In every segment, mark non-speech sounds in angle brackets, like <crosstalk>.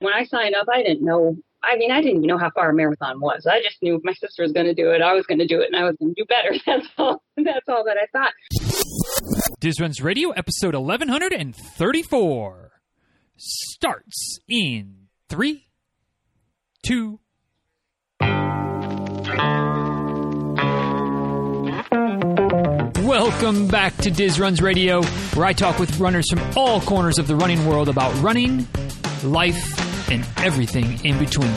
when I signed up, I didn't know. I mean, I didn't even know how far a marathon was. I just knew my sister was going to do it, I was going to do it, and I was going to do better. <laughs> That's all. That's all that I thought. Diz Runs Radio, episode 1134, starts in three, two, Welcome back to Diz Runs Radio, where I talk with runners from all corners of the running world about running, life, and everything in between.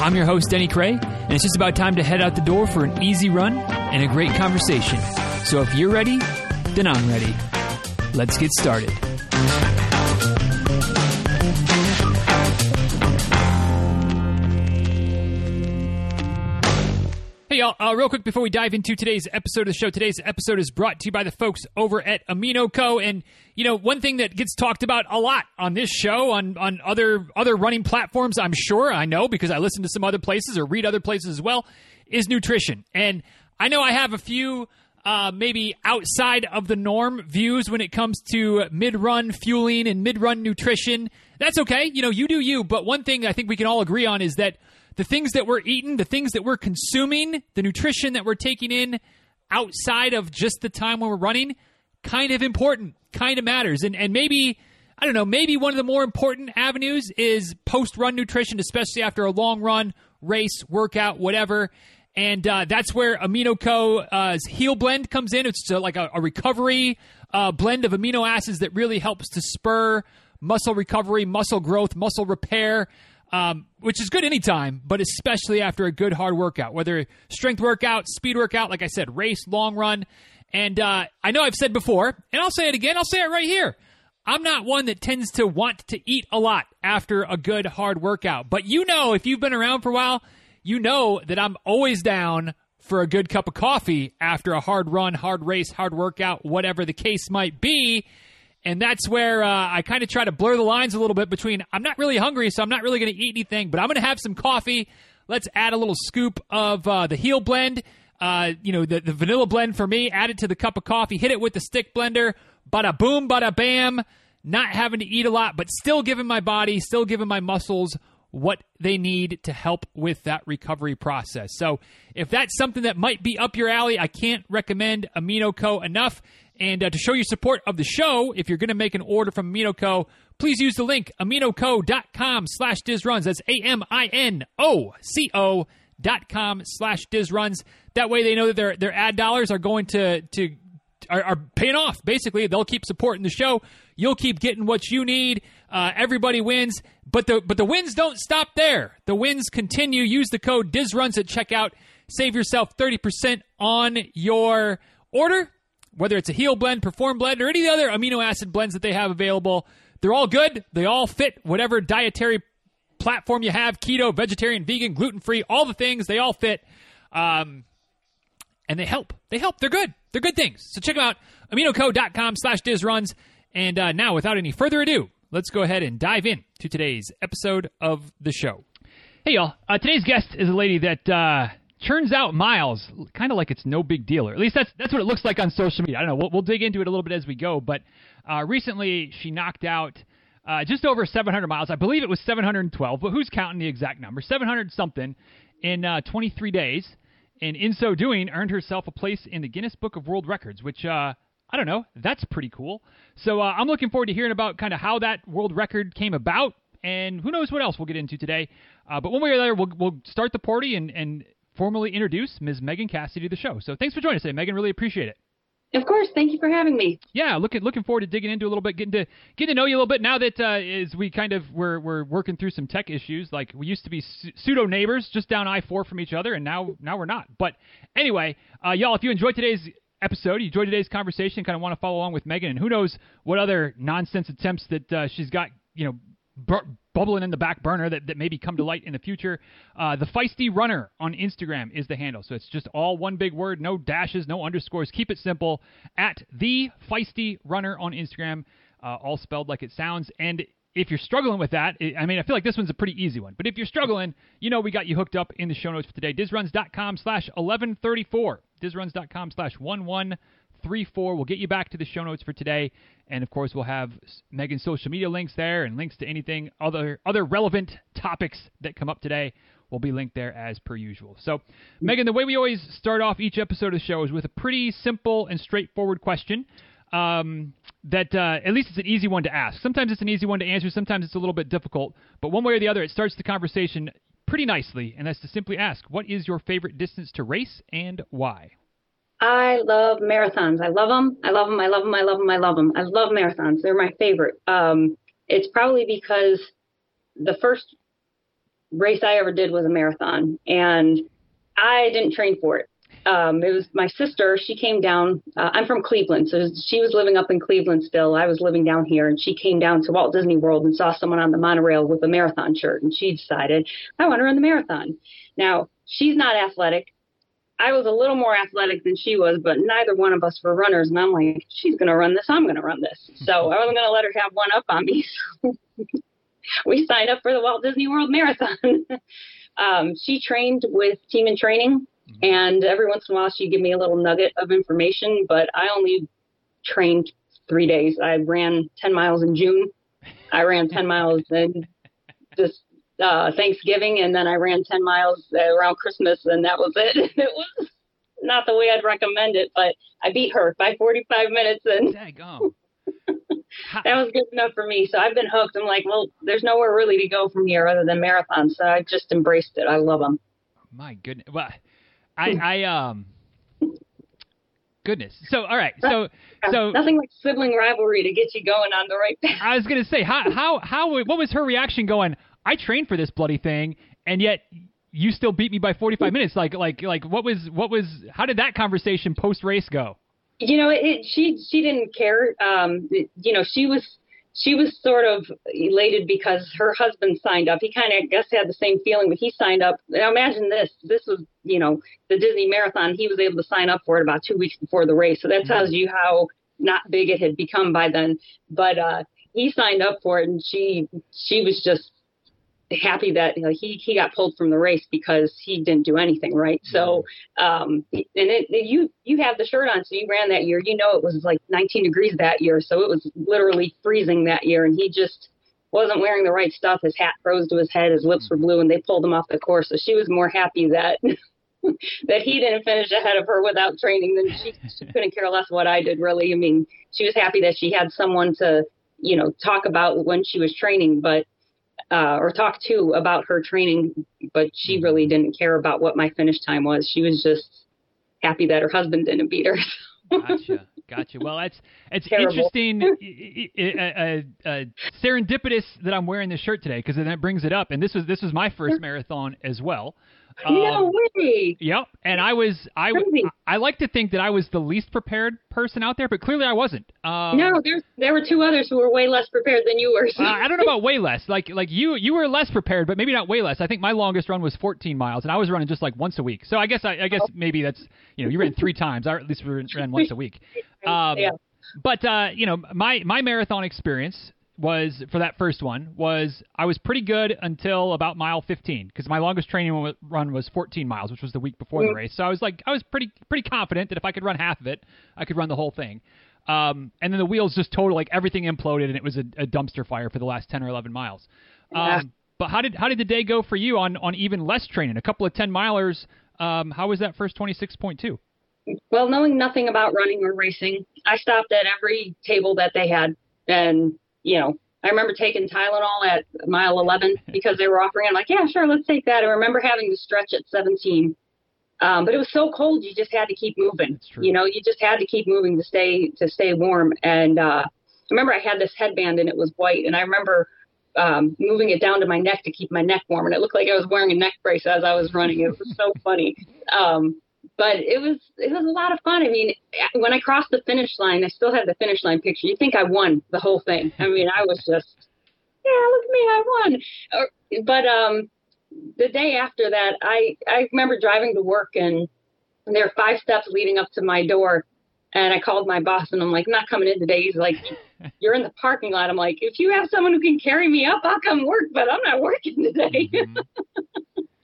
I'm your host, Denny Krahe, and it's just about time to head out the door for an easy run and a great conversation. So if you're ready, then I'm ready. Let's get started. Real quick before we dive into today's episode of the show, today's episode is brought to you by the folks over at Amino Co. And, you know, one thing that gets talked about a lot on this show, on, on other, other running platforms, I'm sure, I know because I listen to some other places or read other places as well, is nutrition. And I know I have a few uh, maybe outside of the norm views when it comes to mid run fueling and mid run nutrition. That's okay. You know, you do you. But one thing I think we can all agree on is that the things that we're eating, the things that we're consuming, the nutrition that we're taking in outside of just the time when we're running, kind of important, kind of matters. And, and maybe, I don't know, maybe one of the more important avenues is post run nutrition, especially after a long run, race, workout, whatever. And uh, that's where Amino Co.'s uh, Heal Blend comes in. It's like a, a recovery uh, blend of amino acids that really helps to spur muscle recovery, muscle growth, muscle repair um, which is good anytime, but especially after a good hard workout, whether strength workout, speed workout, like I said, race, long run. And uh, I know I've said before, and I'll say it again, I'll say it right here. I'm not one that tends to want to eat a lot after a good hard workout. But you know, if you've been around for a while, you know that I'm always down for a good cup of coffee after a hard run, hard race, hard workout, whatever the case might be. And that's where uh, I kind of try to blur the lines a little bit between I'm not really hungry, so I'm not really going to eat anything, but I'm going to have some coffee. Let's add a little scoop of uh, the Heal Blend. Uh, you know, the, the vanilla blend for me, add it to the cup of coffee, hit it with the stick blender, bada boom, bada bam. Not having to eat a lot, but still giving my body, still giving my muscles what they need to help with that recovery process. So, if that's something that might be up your alley, I can't recommend Amino Co enough. And uh, to show your support of the show, if you're going to make an order from AminoCo, please use the link aminoco.com slash dizruns. That's A-M-I-N-O-C-O dot com slash dizruns. That way they know that their, their ad dollars are going to, to are, are, paying off. Basically, they'll keep supporting the show. You'll keep getting what you need. Uh, everybody wins, but the but the wins don't stop there. The wins continue. Use the code DizRuns at checkout. Save yourself thirty percent on your order whether it's a heal blend, perform blend, or any other amino acid blends that they have available. They're all good. They all fit whatever dietary platform you have keto, vegetarian, vegan, gluten free, all the things. They all fit. Um, and they help. They help. They're good. They're good things. So check them out aminoco.com slash dizruns. And uh, now, without any further ado, let's go ahead and dive in to today's episode of the show. Hey, y'all. Uh, today's guest is a lady that. Uh, churns out miles, kind of like it's no big deal, or at least that's that's what it looks like on social media. I don't know. We'll, we'll dig into it a little bit as we go, but uh, recently she knocked out uh, just over 700 miles. I believe it was 712, but who's counting the exact number? 700 something in uh, 23 days, and in so doing, earned herself a place in the Guinness Book of World Records, which. Uh, I don't know. That's pretty cool. So uh, I'm looking forward to hearing about kind of how that world record came about, and who knows what else we'll get into today. Uh, but one way or another, we'll, we'll start the party and, and formally introduce Ms. Megan Cassidy to the show. So thanks for joining us today, Megan. Really appreciate it. Of course, thank you for having me. Yeah, looking looking forward to digging into a little bit, getting to getting to know you a little bit. Now that uh, as we kind of we're we're working through some tech issues, like we used to be pseudo neighbors just down I four from each other, and now now we're not. But anyway, uh, y'all, if you enjoyed today's episode, you enjoyed today's conversation, kind of want to follow along with Megan, and who knows what other nonsense attempts that uh, she's got, you know, bubbling in the back burner that, that maybe come to light in the future. Uh, the Feisty Runner on Instagram is the handle. So it's just all one big word, no dashes, no underscores. Keep it simple. At the Feisty Runner on Instagram, uh, all spelled like it sounds. And if you're struggling with that, I mean, I feel like this one's a pretty easy one. But if you're struggling, you know we got you hooked up in the show notes for today. Dizruns.com slash 1134. Dizruns.com slash 1134. 833-434. We'll get you back to the show notes for today. And of course, we'll have Megan's social media links there and links to anything other other relevant topics that come up today will be linked there as per usual. So, Megan, the way we always start off each episode of the show is with a pretty simple and straightforward question. Um, that uh, at least it's an easy one to ask. Sometimes it's an easy one to answer. Sometimes it's a little bit difficult. But one way or the other, it starts the conversation pretty nicely, and that's to simply ask, "What is your favorite distance to race and why?" I love marathons. I love them. I love them. I love them. I love them. I love them. I love marathons. They're my favorite. Um, it's probably because the first race I ever did was a marathon, and I didn't train for it. Um, it was my sister. She came down. Uh, I'm from Cleveland, so she was living up in Cleveland still. I was living down here, and she came down to Walt Disney World and saw someone on the monorail with a marathon shirt, and she decided I want to run the marathon. Now she's not athletic. I was a little more athletic than she was, but neither one of us were runners. And I'm like, she's going to run this. I'm going to run this. So <laughs> I wasn't going to let her have one up on me. So <laughs> we signed up for the Walt Disney World Marathon. <laughs> um, she trained with Team in Training, mm-hmm. and every once in a while she'd give me a little nugget of information, but I only trained three days. I ran 10 miles in June. I ran 10 miles in just uh, Thanksgiving, and then I ran 10 miles around Christmas, and that was it. <laughs> it was not the way I'd recommend it, but I beat her by 45 minutes, and <laughs> that was good enough for me. So I've been hooked. I'm like, well, there's nowhere really to go from here other than marathons. So I just embraced it. I love them. My goodness. Well, I, I, um, goodness. So, all right. So, <laughs> so nothing like sibling rivalry to get you going on the right path. I was going to say, how, how, how, what was her reaction going? I trained for this bloody thing, and yet you still beat me by 45 minutes. Like, like, like, what was, what was, how did that conversation post race go? you know, it, she she didn't care. Um, it, you know, she was she was sort of elated because her husband signed up. He kind of, I guess, had the same feeling, but he signed up. Now imagine this: this was, you know, the Disney Marathon. He was able to sign up for it about two weeks before the race, so that mm-hmm. tells you how not big it had become by then. But uh, he signed up for it, and she she was just happy that you know, he he got pulled from the race because he didn't do anything right. So, um, and it, it, you you have the shirt on, so you ran that year. You know it was like 19 degrees that year, so it was literally freezing that year, and he just wasn't wearing the right stuff. His hat froze to his head, his lips were blue, and they pulled him off the course. So she was more happy that. <laughs> that he didn't finish ahead of her without training, then she, <laughs> she couldn't care less what I did, really. I mean, she was happy that she had someone to, you know, talk about when she was training, but uh, or talk to about her training, but she mm-hmm. really didn't care about what my finish time was. She was just happy that her husband didn't beat her. <laughs> gotcha, gotcha. Well, that's it's interesting, <laughs> uh, uh, serendipitous that I'm wearing this shirt today because that brings it up. And this was this was my first <laughs> marathon as well. No um, way. Yep. And I was I I like to think that I was the least prepared person out there, but clearly I wasn't. Um, no, there there were two others who were way less prepared than you were. So. uh, I don't know <laughs> about way less. Like like you you were less prepared, but maybe not way less. I think my longest run was 14 miles, and I was running just like once a week. So I guess I, I guess oh. maybe that's you know you ran three times. I at least ran once a week. <laughs> Um, yeah. But uh, you know my my marathon experience was for that first one was I was pretty good until about mile 15 because my longest training run was 14 miles, which was the week before the race. So I was like I was pretty pretty confident that if I could run half of it, I could run the whole thing. Um, and then the wheels just total like everything imploded and it was a, a dumpster fire for the last 10 or 11 miles. Yeah. Um, but how did how did the day go for you on on even less training? A couple of 10 milers. Um, how was that first 26.2? Well, knowing nothing about running or racing, I stopped at every table that they had and you know, I remember taking Tylenol at mile 11 because they were offering. it. I'm like, yeah, sure, let's take that. I remember having to stretch at 17, um, but it was so cold, you just had to keep moving. You know, you just had to keep moving to stay to stay warm. And uh, I remember I had this headband and it was white, and I remember um, moving it down to my neck to keep my neck warm, and it looked like I was wearing a neck brace as I was running. It was so funny. Um, but it was it was a lot of fun. I mean, when I crossed the finish line, I still have the finish line picture. You think I won the whole thing? I mean, I was just yeah, look at me, I won. But um, the day after that, I I remember driving to work and there were five steps leading up to my door. And I called my boss and I'm like, not coming in today. He's like, <laughs> You're in the parking lot. I'm like, If you have someone who can carry me up, I'll come work, but I'm not working today. Mm-hmm. <laughs>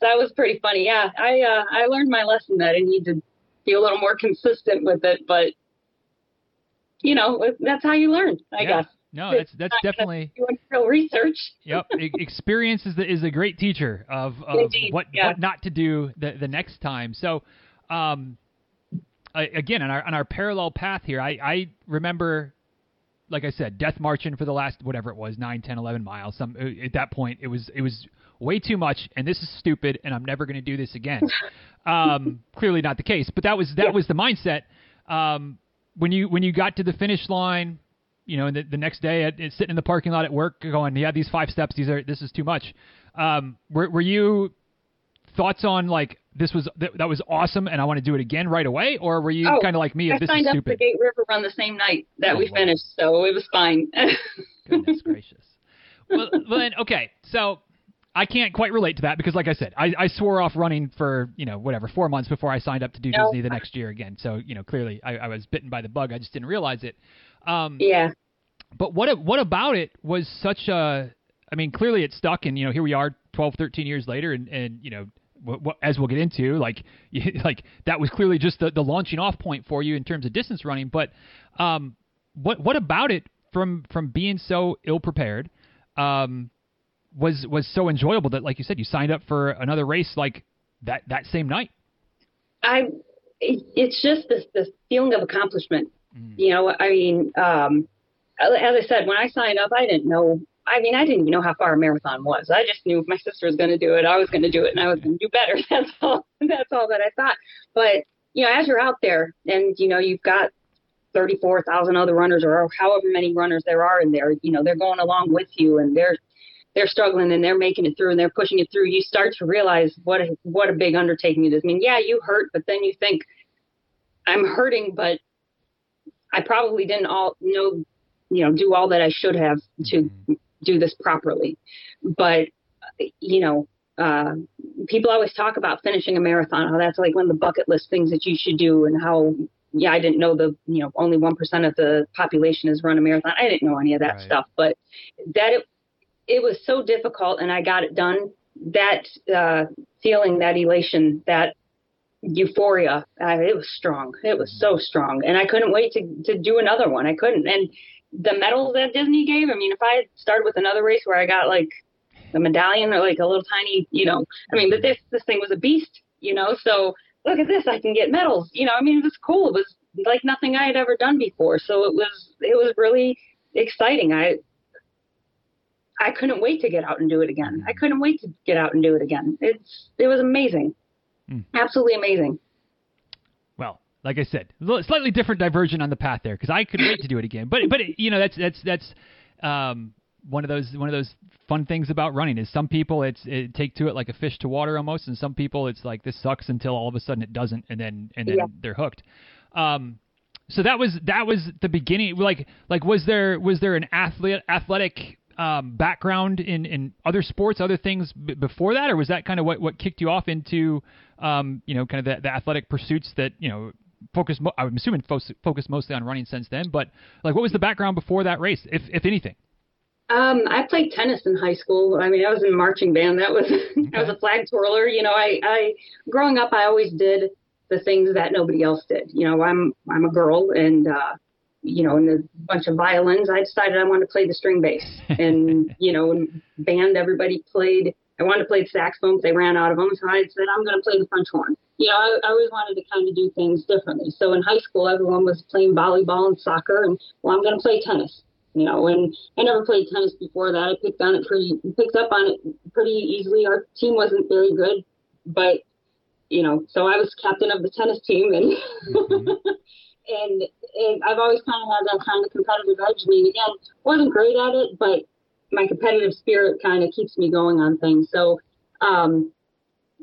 that was pretty funny. Yeah, I uh, I learned my lesson that I need to be a little more consistent with it. But you know, that's how you learn, I yeah. guess. No, that's that's definitely real research. <laughs> yep, experience is the, is a great teacher of, of Indeed, what yeah. what not to do the the next time. So, um, I, again on our on our parallel path here, I I remember, like I said, death marching for the last whatever it was 9, 10, 11 miles. Some uh, at that point it was it was way too much, and this is stupid, and I'm never going to do this again. <laughs> um, clearly not the case, but that was that Yeah. was the mindset. Um, when you when you got to the finish line, you know, and the, the next day, at, at sitting in the parking lot at work, going, "Yeah, these five steps, these are this is too much." Um, were were you thoughts on like this was that, that was awesome, and I want to do it again right away, or were you Oh, kind of like me? I This signed is up for stupid. Gate River Run the same night that Oh, we wow. finished, so it was fine. <laughs> Goodness gracious. Well, well, then okay, so. I can't quite relate to that because, like I said, I, I swore off running for you know whatever four months before I signed up to do No. Disney the next year again. So you know clearly I, I was bitten by the bug. I just didn't realize it. Um, yeah. but what what about it was such a I mean clearly it stuck and you know here we are 12 13 years later and and you know as we'll get into like <laughs> like that was clearly just the, the launching off point for you in terms of distance running but um what what about it from from being so ill prepared um was was so enjoyable that like you said you signed up for another race like that that same night I it's just this this feeling of accomplishment. You know, I mean, um, as I said, when I signed up, I didn't know. I mean, I didn't even know how far a marathon was. I just knew if my sister was going to do it, I was going to do it, and I was going to do better. <laughs> That's all. That's all that I thought. But you know, as you're out there, and you know, you've got thirty-four thousand other runners, or however many runners there are in there. You know, they're going along with you, and they're they're struggling and they're making it through and they're pushing it through, you start to realize what a what a big undertaking it is. I mean, yeah, you hurt, but then you think, I'm hurting, but I probably didn't all know, you know, do all that I should have to mm-hmm. Do this properly. But you know, uh, people always talk about finishing a marathon, how that's like one of the bucket list things that you should do, and how yeah, I didn't know the you know only one percent of the population has run a marathon. I didn't know any of that Right. stuff, but that it it was so difficult, and I got it done. That uh, feeling, that elation, that euphoria, uh, it was strong. It was so strong, and I couldn't wait to to do another one. I couldn't, and the medals that Disney gave. I mean, if I had started with another race where I got like a medallion or like a little tiny, you know, I mean, but this this thing was a beast, you know. So look at this, I can get medals, you know. I mean, it was cool. It was like nothing I had ever done before. So it was it was really exciting. I I couldn't wait to get out and do it again. I couldn't wait to get out and do it again. It's it was amazing, Hmm. absolutely amazing. Like I said, a slightly different diversion on the path there because I could wait to do it again. But but you know that's that's that's um, one of those one of those fun things about running is some people it's it take to it like a fish to water almost, and some people it's like this sucks until all of a sudden it doesn't, and then and then Yeah. they're hooked. Um, so that was that was the beginning. Like like was there was there an athlete athletic um, background in, in other sports, other things b- before that, or was that kind of what, what kicked you off into um, you know kind of the, the athletic pursuits that you know focus? Mo- I'm assuming fo- focus mostly on running since then, but like what was the background before that race, if if anything? Um, I played tennis in high school. I mean, I was in marching band. That was <laughs> I was a flag twirler. You know, I, I growing up, I always did the things that nobody else did. You know, I'm I'm a girl, and uh, you know, in a bunch of violins, I decided I wanted to play the string bass. And <laughs> you know, in band, everybody played. I wanted to play the saxophone, they ran out of them, so I said I'm going to play the French horn. You know, I, I always wanted to kind of do things differently. So in high school, everyone was playing volleyball and soccer, and well, I'm going to play tennis you know, and I never played tennis before that. I picked on it pretty, picked up on it pretty easily. Our team wasn't very good, but you know, so I was captain of the tennis team, and mm-hmm. <laughs> and, and I've always kind of had that kind of competitive edge. I mean, again, wasn't great at it, but my competitive spirit kind of keeps me going on things. So, um,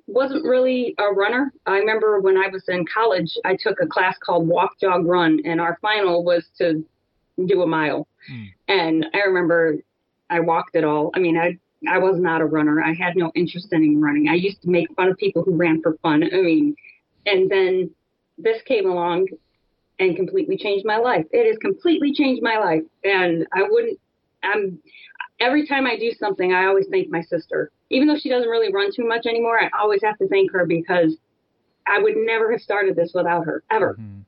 wasn't really a runner. I remember when I was in college, I took a class called Walk, Jog, Run, and our final was to do a mile. And I remember I walked it all. I mean, I I was not a runner. I had no interest in running. I used to make fun of people who ran for fun. I mean, and then this came along and completely changed my life. It has completely changed my life. And I wouldn't I'm every time I do something, I always thank my sister. Even though she doesn't really run too much anymore, I always have to thank her because I would never have started this without her ever. Mhm.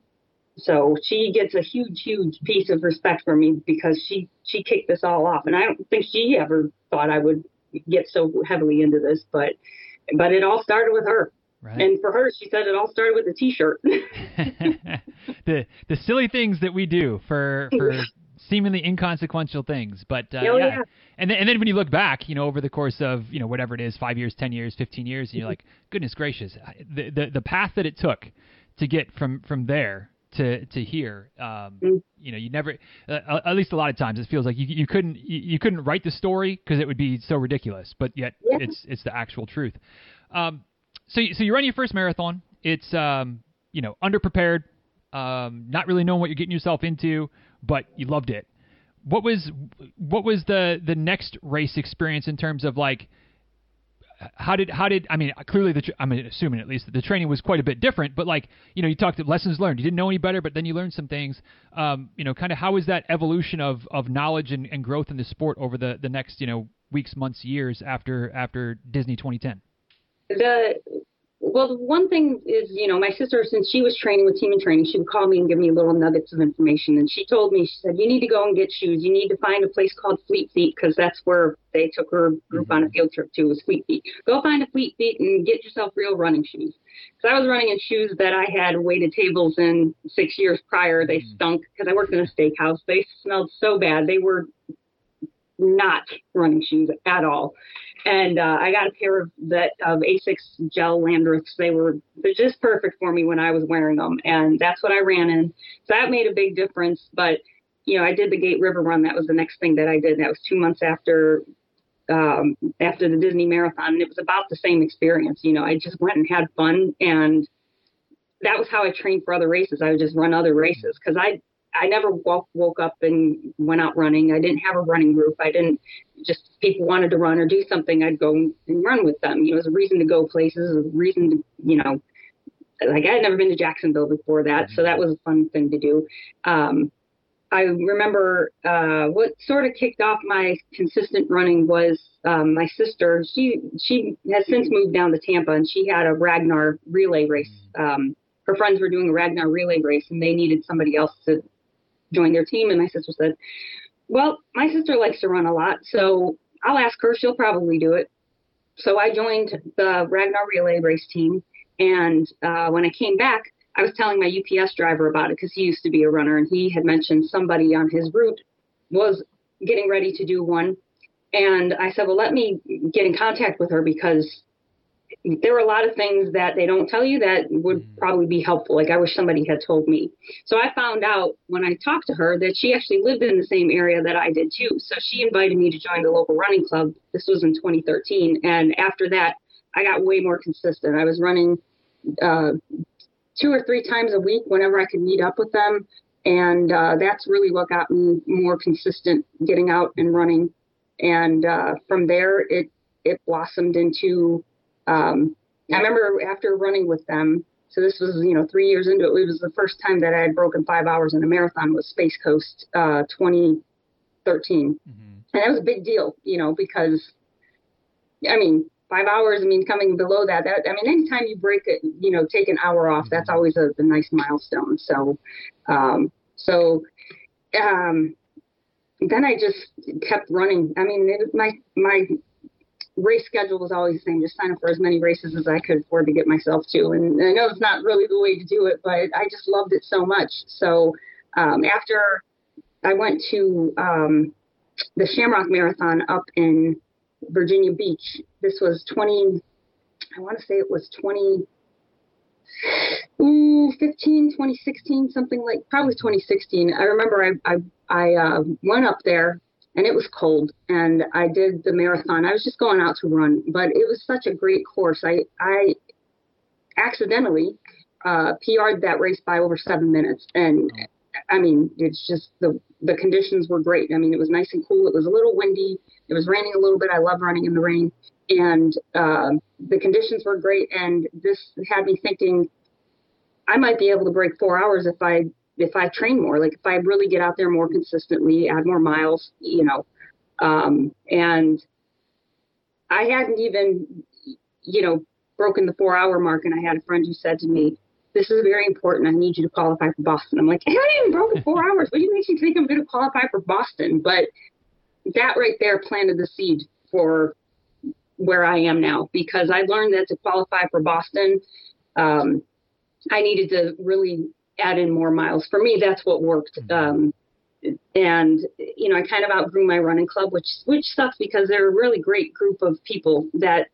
So she gets a huge, huge piece of respect from me because she she kicked this all off, and I don't think she ever thought I would get so heavily into this, but but it all started with her. Right. And for her, she said it all started with a T-shirt. <laughs> <laughs> the the silly things that we do for for <laughs> seemingly inconsequential things, but uh, oh, yeah. yeah. And then and then when you look back, you know, over the course of you know whatever it is, five years, ten years, fifteen years, and you're like, <laughs> goodness gracious, the the the path that it took to get from from there to to here. Um, mm. You know, you never, uh, at least a lot of times, it feels like you you couldn't you, you couldn't write the story because it would be so ridiculous, but yet yeah. it's it's the actual truth. Um, so so you run your first marathon. It's um, you know underprepared, um, not really knowing what you're getting yourself into, but you loved it. What was what was the the next race experience in terms of like how did how did I mean clearly the I'm assuming at least the training was quite a bit different, but like you know you talked lessons learned. You didn't know any better, but then you learned some things. Um, you know, kind of how was that evolution of of knowledge and, and growth in the sport over the the next you know weeks, months, years after after Disney 2010? The well, the one thing is, you know, my sister, since she was training with Team in Training, she would call me and give me little nuggets of information. And she told me, she said, you need to go and get shoes. You need to find a place called Fleet Feet because that's where they took her group mm-hmm. on a field trip to was Fleet Feet. Go find a Fleet Feet and get yourself real running shoes. Because I was running in shoes that I had weighted tables in six years prior. They mm-hmm. stunk because I worked in a steakhouse. They smelled so bad. They were not running shoes at all and uh, I got a pair of that of Asics gel Landreths. They were just perfect for me when I was wearing them, and that's what I ran in. So that made a big difference. But you know, I did the Gate River Run. That was the next thing that I did. That was two months after um, after the Disney Marathon, and it was about the same experience. You know, I just went and had fun, and that was how I trained for other races. I would just run other races because I I never woke, woke up and went out running. I didn't have a running group. I didn't just people wanted to run or do something. I'd go and run with them. You know, it was a reason to go places, a reason to, you know, like I had never been to Jacksonville before that. So that was a fun thing to do. Um, I remember uh, what sort of kicked off my consistent running was um, my sister. She she has since moved down to Tampa, and she had a Ragnar relay race. Um, her friends were doing a Ragnar relay race, and they needed somebody else to join their team. And my sister said, Well, my sister likes to run a lot, so I'll ask her. She'll probably do it. So I joined the Ragnar Relay race team. And uh, when I came back, I was telling my UPS driver about it because he used to be a runner and he had mentioned somebody on his route was getting ready to do one. And I said, Well, let me get in contact with her because there are a lot of things that they don't tell you that would mm-hmm. probably be helpful. Like I wish somebody had told me. So I found out when I talked to her that she actually lived in the same area that I did too. So she invited me to join the local running club. This was in 2013. And after that, I got way more consistent. I was running uh, two or three times a week whenever I could meet up with them. And uh, that's really what got me more consistent getting out and running. And uh, from there, it, it blossomed into um, I remember after running with them, so this was, you know, three years into it, it was the first time that I had broken five hours in a marathon was Space Coast uh, 2013. Mm-hmm. And that was a big deal, you know, because, I mean, five hours, I mean, coming below that, that I mean, anytime you break it, you know, take an hour off, that's mm-hmm. always a, a nice milestone. So, um, so, um, then I just kept running. I mean, it, my my race schedule was always the same just sign up for as many races as I could afford to get myself to. And I know it's not really the way to do it, but I just loved it so much. So um, after I went to um, the Shamrock Marathon up in Virginia Beach, this was 20, I want to say it was 20. 15, 2016, something like probably 2016. I remember I I, I uh, went up there and it was cold and I did the marathon. I was just going out to run, but it was such a great course. I I accidentally uh, PR'd that race by over seven minutes, and I mean it's just the the conditions were great. I mean it was nice and cool. It was a little windy. It was raining a little bit. I love running in the rain, and uh, the conditions were great. And this had me thinking I might be able to break four hours if I if I train more, like if I really get out there more consistently, add more miles, you know, um, and I hadn't even, you know, broken the four hour mark. And I had a friend who said to me, this is very important. I need you to qualify for Boston. I'm like, I haven't even broken four <laughs> hours. What do you make you think I'm going to qualify for Boston? But that right there planted the seed for where I am now because I learned that to qualify for Boston, um, I needed to really add in more miles. For me, that's what worked. Mm-hmm. Um, and you know, I kind of outgrew my running club, which which sucks because they're a really great group of people that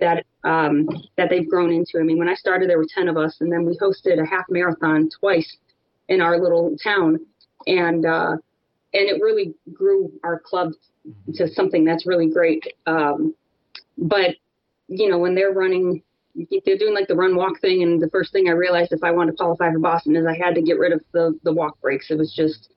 that um, that they've grown into. I mean, when I started, there were ten of us, and then we hosted a half marathon twice in our little town, and uh, and it really grew our club to something that's really great. Um, but you know, when they're running, they're doing like the run walk thing, and the first thing I realized if I wanted to qualify for Boston is I had to get rid of the the walk breaks. It was just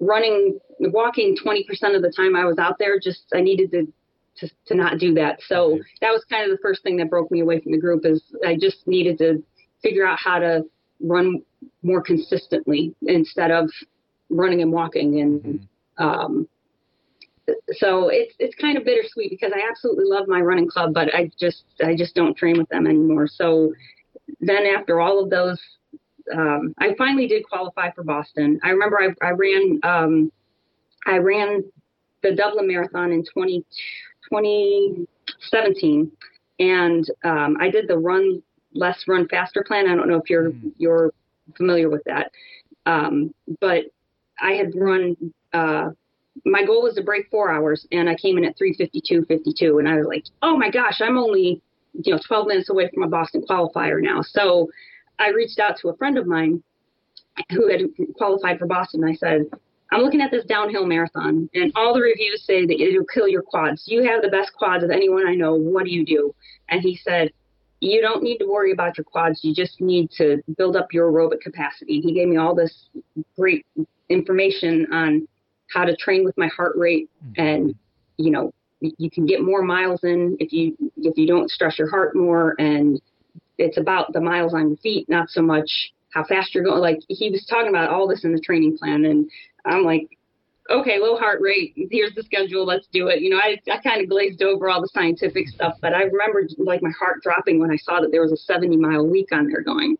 running, walking 20% of the time I was out there. Just I needed to to, to not do that. So that was kind of the first thing that broke me away from the group is I just needed to figure out how to run more consistently instead of running and walking and mm-hmm. um, so it's it's kind of bittersweet because I absolutely love my running club, but I just I just don't train with them anymore. So then after all of those, um, I finally did qualify for Boston. I remember I, I ran um, I ran the Dublin Marathon in 20, 2017, and um, I did the run less, run faster plan. I don't know if you're mm. you're familiar with that, um, but I had run. Uh, my goal was to break four hours, and I came in at 352.52, and I was like, oh my gosh, I'm only you know 12 minutes away from a Boston qualifier now. So I reached out to a friend of mine who had qualified for Boston. I said, I'm looking at this downhill marathon, and all the reviews say that it'll kill your quads. You have the best quads of anyone I know. What do you do? And he said, You don't need to worry about your quads. You just need to build up your aerobic capacity. He gave me all this great information on how to train with my heart rate, mm-hmm. and you know, you can get more miles in if you if you don't stress your heart more, and it's about the miles on your feet, not so much how fast you're going. Like he was talking about all this in the training plan, and I'm like, okay, low heart rate. Here's the schedule. Let's do it. You know, I, I kind of glazed over all the scientific stuff, but I remember like my heart dropping when I saw that there was a 70 mile week on there going,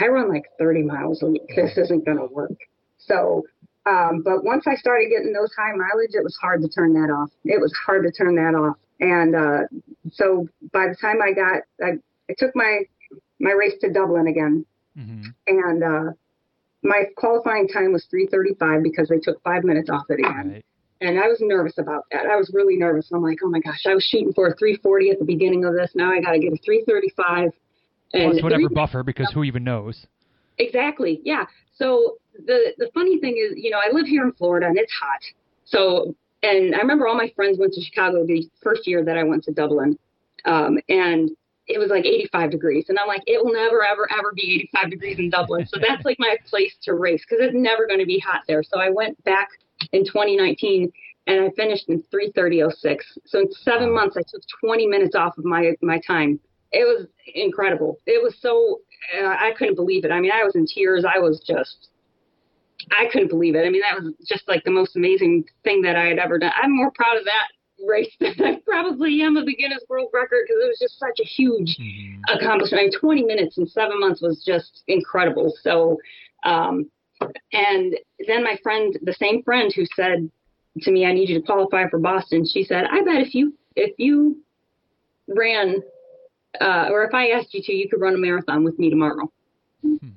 I run like 30 miles a week. This isn't going to work. So, um, but once I started getting those high mileage, it was hard to turn that off. It was hard to turn that off. And uh, so by the time I got, I, I took my my race to Dublin again, mm-hmm. and uh, my qualifying time was 3:35 because they took five minutes off it again. Right. And I was nervous about that. I was really nervous. I'm like, oh my gosh, I was shooting for a 340 at the beginning of this. Now I got to get a 335. And Plus whatever buffer, because who even knows? Exactly. Yeah. So the the funny thing is, you know, I live here in Florida and it's hot. So, and I remember all my friends went to Chicago the first year that I went to Dublin, um, and it was like 85 degrees. And I'm like, it will never, ever, ever be 85 degrees in Dublin. So that's like my place to race because it's never going to be hot there. So I went back in 2019 and I finished in 3:30:06. So in seven months, I took 20 minutes off of my my time. It was incredible. It was so uh, I couldn't believe it. I mean, I was in tears. I was just I couldn't believe it. I mean, that was just like the most amazing thing that I had ever done. I'm more proud of that race <laughs> than I probably am of the Guinness World Record because it was just such a huge mm-hmm. accomplishment. I mean, 20 minutes in seven months was just incredible. So, um, and then my friend, the same friend who said to me, "I need you to qualify for Boston," she said, "I bet if you if you ran, uh, or if I asked you to, you could run a marathon with me tomorrow." Mm-hmm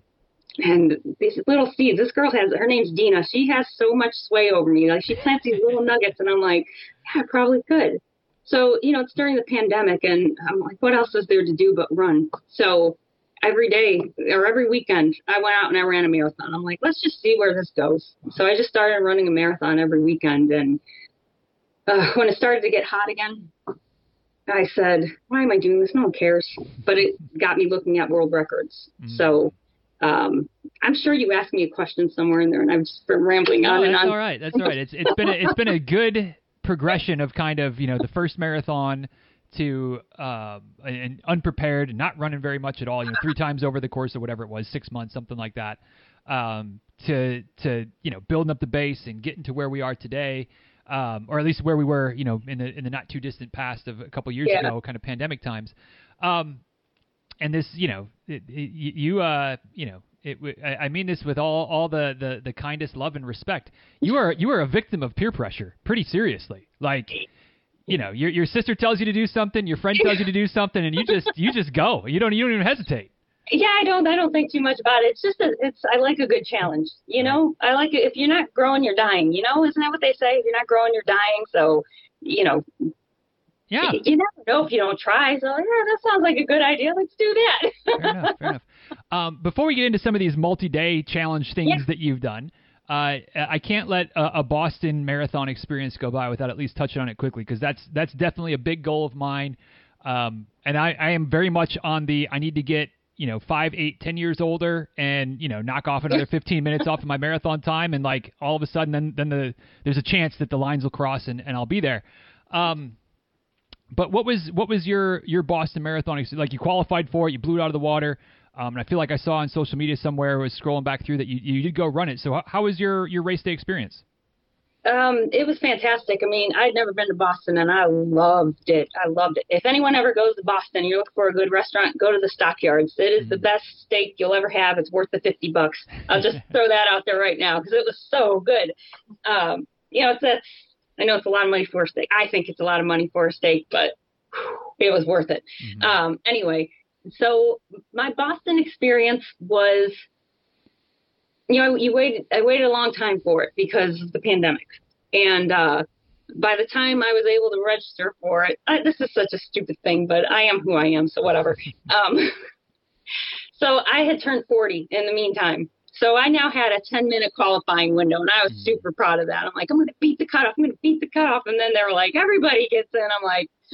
and these little seeds. This girl has her name's Dina. She has so much sway over me. Like she plants these little nuggets, and I'm like, yeah, I probably could. So you know, it's during the pandemic, and I'm like, what else is there to do but run? So every day or every weekend, I went out and I ran a marathon. I'm like, let's just see where this goes. So I just started running a marathon every weekend, and uh, when it started to get hot again, I said, why am I doing this? No one cares. But it got me looking at world records. Mm-hmm. So um, I'm sure you asked me a question somewhere in there, and I've just been rambling no, on and on. All right, that's all right. It's it's been a, it's been a good progression of kind of you know the first marathon to uh, and unprepared and not running very much at all. You know, three times over the course of whatever it was, six months, something like that. Um, to to you know building up the base and getting to where we are today. Um, or at least where we were, you know, in the in the not too distant past of a couple years yeah. ago, kind of pandemic times. Um, and this, you know, it, it, you, uh, you know, it, I mean this with all, all the, the, the kindest love and respect. You are you are a victim of peer pressure, pretty seriously. Like, you know, your your sister tells you to do something, your friend tells you to do something, and you just you just go. You don't you don't even hesitate. Yeah, I don't. I don't think too much about it. It's just a, it's. I like a good challenge. You know, I like it. If you're not growing, you're dying. You know, isn't that what they say? If you're not growing, you're dying. So, you know, yeah, you never know if you don't try. So, yeah, that sounds like a good idea. Let's do that. <laughs> fair enough. Fair enough. Um, before we get into some of these multi-day challenge things yeah. that you've done, uh, I can't let a, a, Boston Marathon experience go by without at least touching on it quickly because that's that's definitely a big goal of mine. Um, and I, I am very much on the I need to get you know five eight ten years older and you know knock off another <laughs> 15 minutes off of my marathon time and like all of a sudden then then the there's a chance that the lines will cross and, and i'll be there um but what was what was your your boston marathon like you qualified for it you blew it out of the water um, and I feel like I saw on social media somewhere, I was scrolling back through that you, you did go run it. So how, how was your, your race day experience? Um, it was fantastic. I mean, I'd never been to Boston and I loved it. I loved it. If anyone ever goes to Boston, you look for a good restaurant, go to the Stockyards. It is mm-hmm. the best steak you'll ever have. It's worth the 50 bucks. I'll just <laughs> throw that out there right now because it was so good. Um, you know, it's a, I know it's a lot of money for a steak. I think it's a lot of money for a steak, but it was worth it. Mm-hmm. Um, anyway, so my Boston experience was you know, you waited, I waited a long time for it because of the pandemic. And, uh, by the time I was able to register for it, I, this is such a stupid thing, but I am who I am, so whatever. <laughs> Um, <laughs> so I had turned 40 in the meantime. So I now had a 10 minute qualifying window, and I was mm. super proud of that. I'm like, I'm going to beat the cutoff. I'm going to beat the cutoff. And then they were like, everybody gets in. I'm like, <laughs>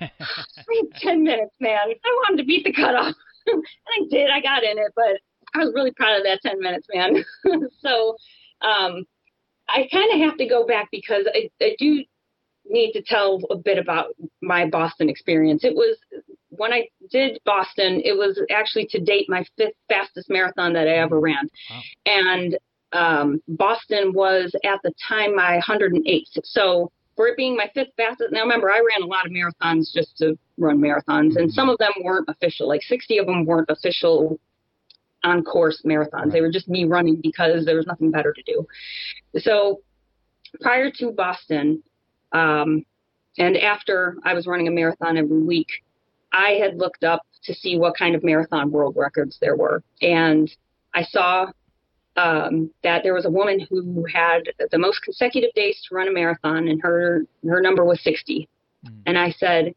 I 10 minutes, man. I wanted to beat the cutoff. <laughs> and I did. I got in it, but I was really proud of that 10 minutes, man. <laughs> so um, I kind of have to go back because I, I do need to tell a bit about my Boston experience. It was when I did Boston, it was actually to date my fifth fastest marathon that I ever ran. Wow. And um, Boston was at the time my 108th. So for it being my fifth fastest, now remember, I ran a lot of marathons just to run marathons, and some of them weren't official. Like 60 of them weren't official on course marathons. They were just me running because there was nothing better to do. So prior to Boston, um, and after I was running a marathon every week, I had looked up to see what kind of marathon world records there were. And I saw um, that there was a woman who had the most consecutive days to run a marathon, and her her number was 60. Mm. And I said,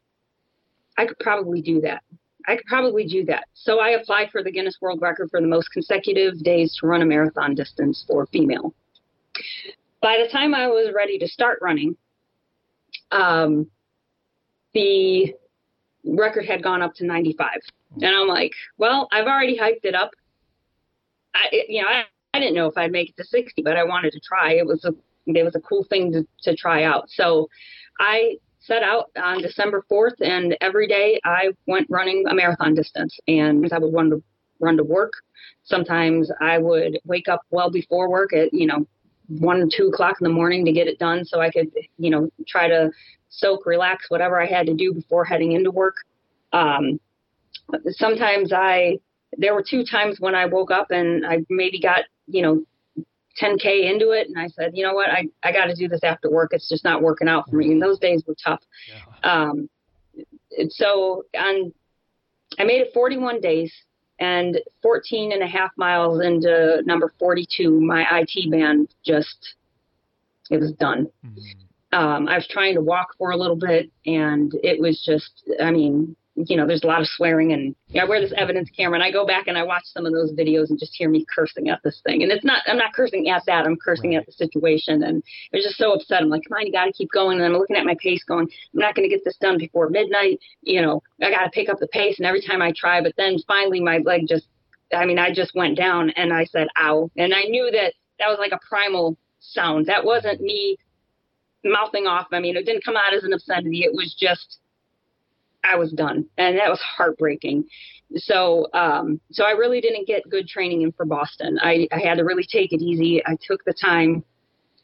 I could probably do that. I could probably do that. So I applied for the Guinness World Record for the most consecutive days to run a marathon distance for female. By the time I was ready to start running, um, the record had gone up to 95. And I'm like, well, I've already hyped it up. I, you know, I, I didn't know if I'd make it to 60, but I wanted to try. It was a, it was a cool thing to, to try out. So I set out on December 4th, and every day I went running a marathon distance. And I would run to run to work. Sometimes I would wake up well before work at you know one or two o'clock in the morning to get it done, so I could you know try to soak, relax, whatever I had to do before heading into work. Um, sometimes I there were two times when I woke up and I maybe got you know 10k into it and i said you know what i, I got to do this after work it's just not working out for me and those days were tough yeah. um, so on i made it 41 days and 14 and a half miles into number 42 my it band just it was done mm-hmm. Um, i was trying to walk for a little bit and it was just i mean you know, there's a lot of swearing and you know, I wear this evidence camera and I go back and I watch some of those videos and just hear me cursing at this thing. And it's not, I'm not cursing at that. I'm cursing right. at the situation. And I was just so upset. I'm like, come on, you got to keep going. And I'm looking at my pace going, I'm not going to get this done before midnight. You know, I got to pick up the pace. And every time I try, but then finally my leg just, I mean, I just went down and I said, ow. And I knew that that was like a primal sound. That wasn't me mouthing off. I mean, it didn't come out as an obscenity. It was just, I was done, and that was heartbreaking. So, um, so I really didn't get good training in for Boston. I, I had to really take it easy. I took the time,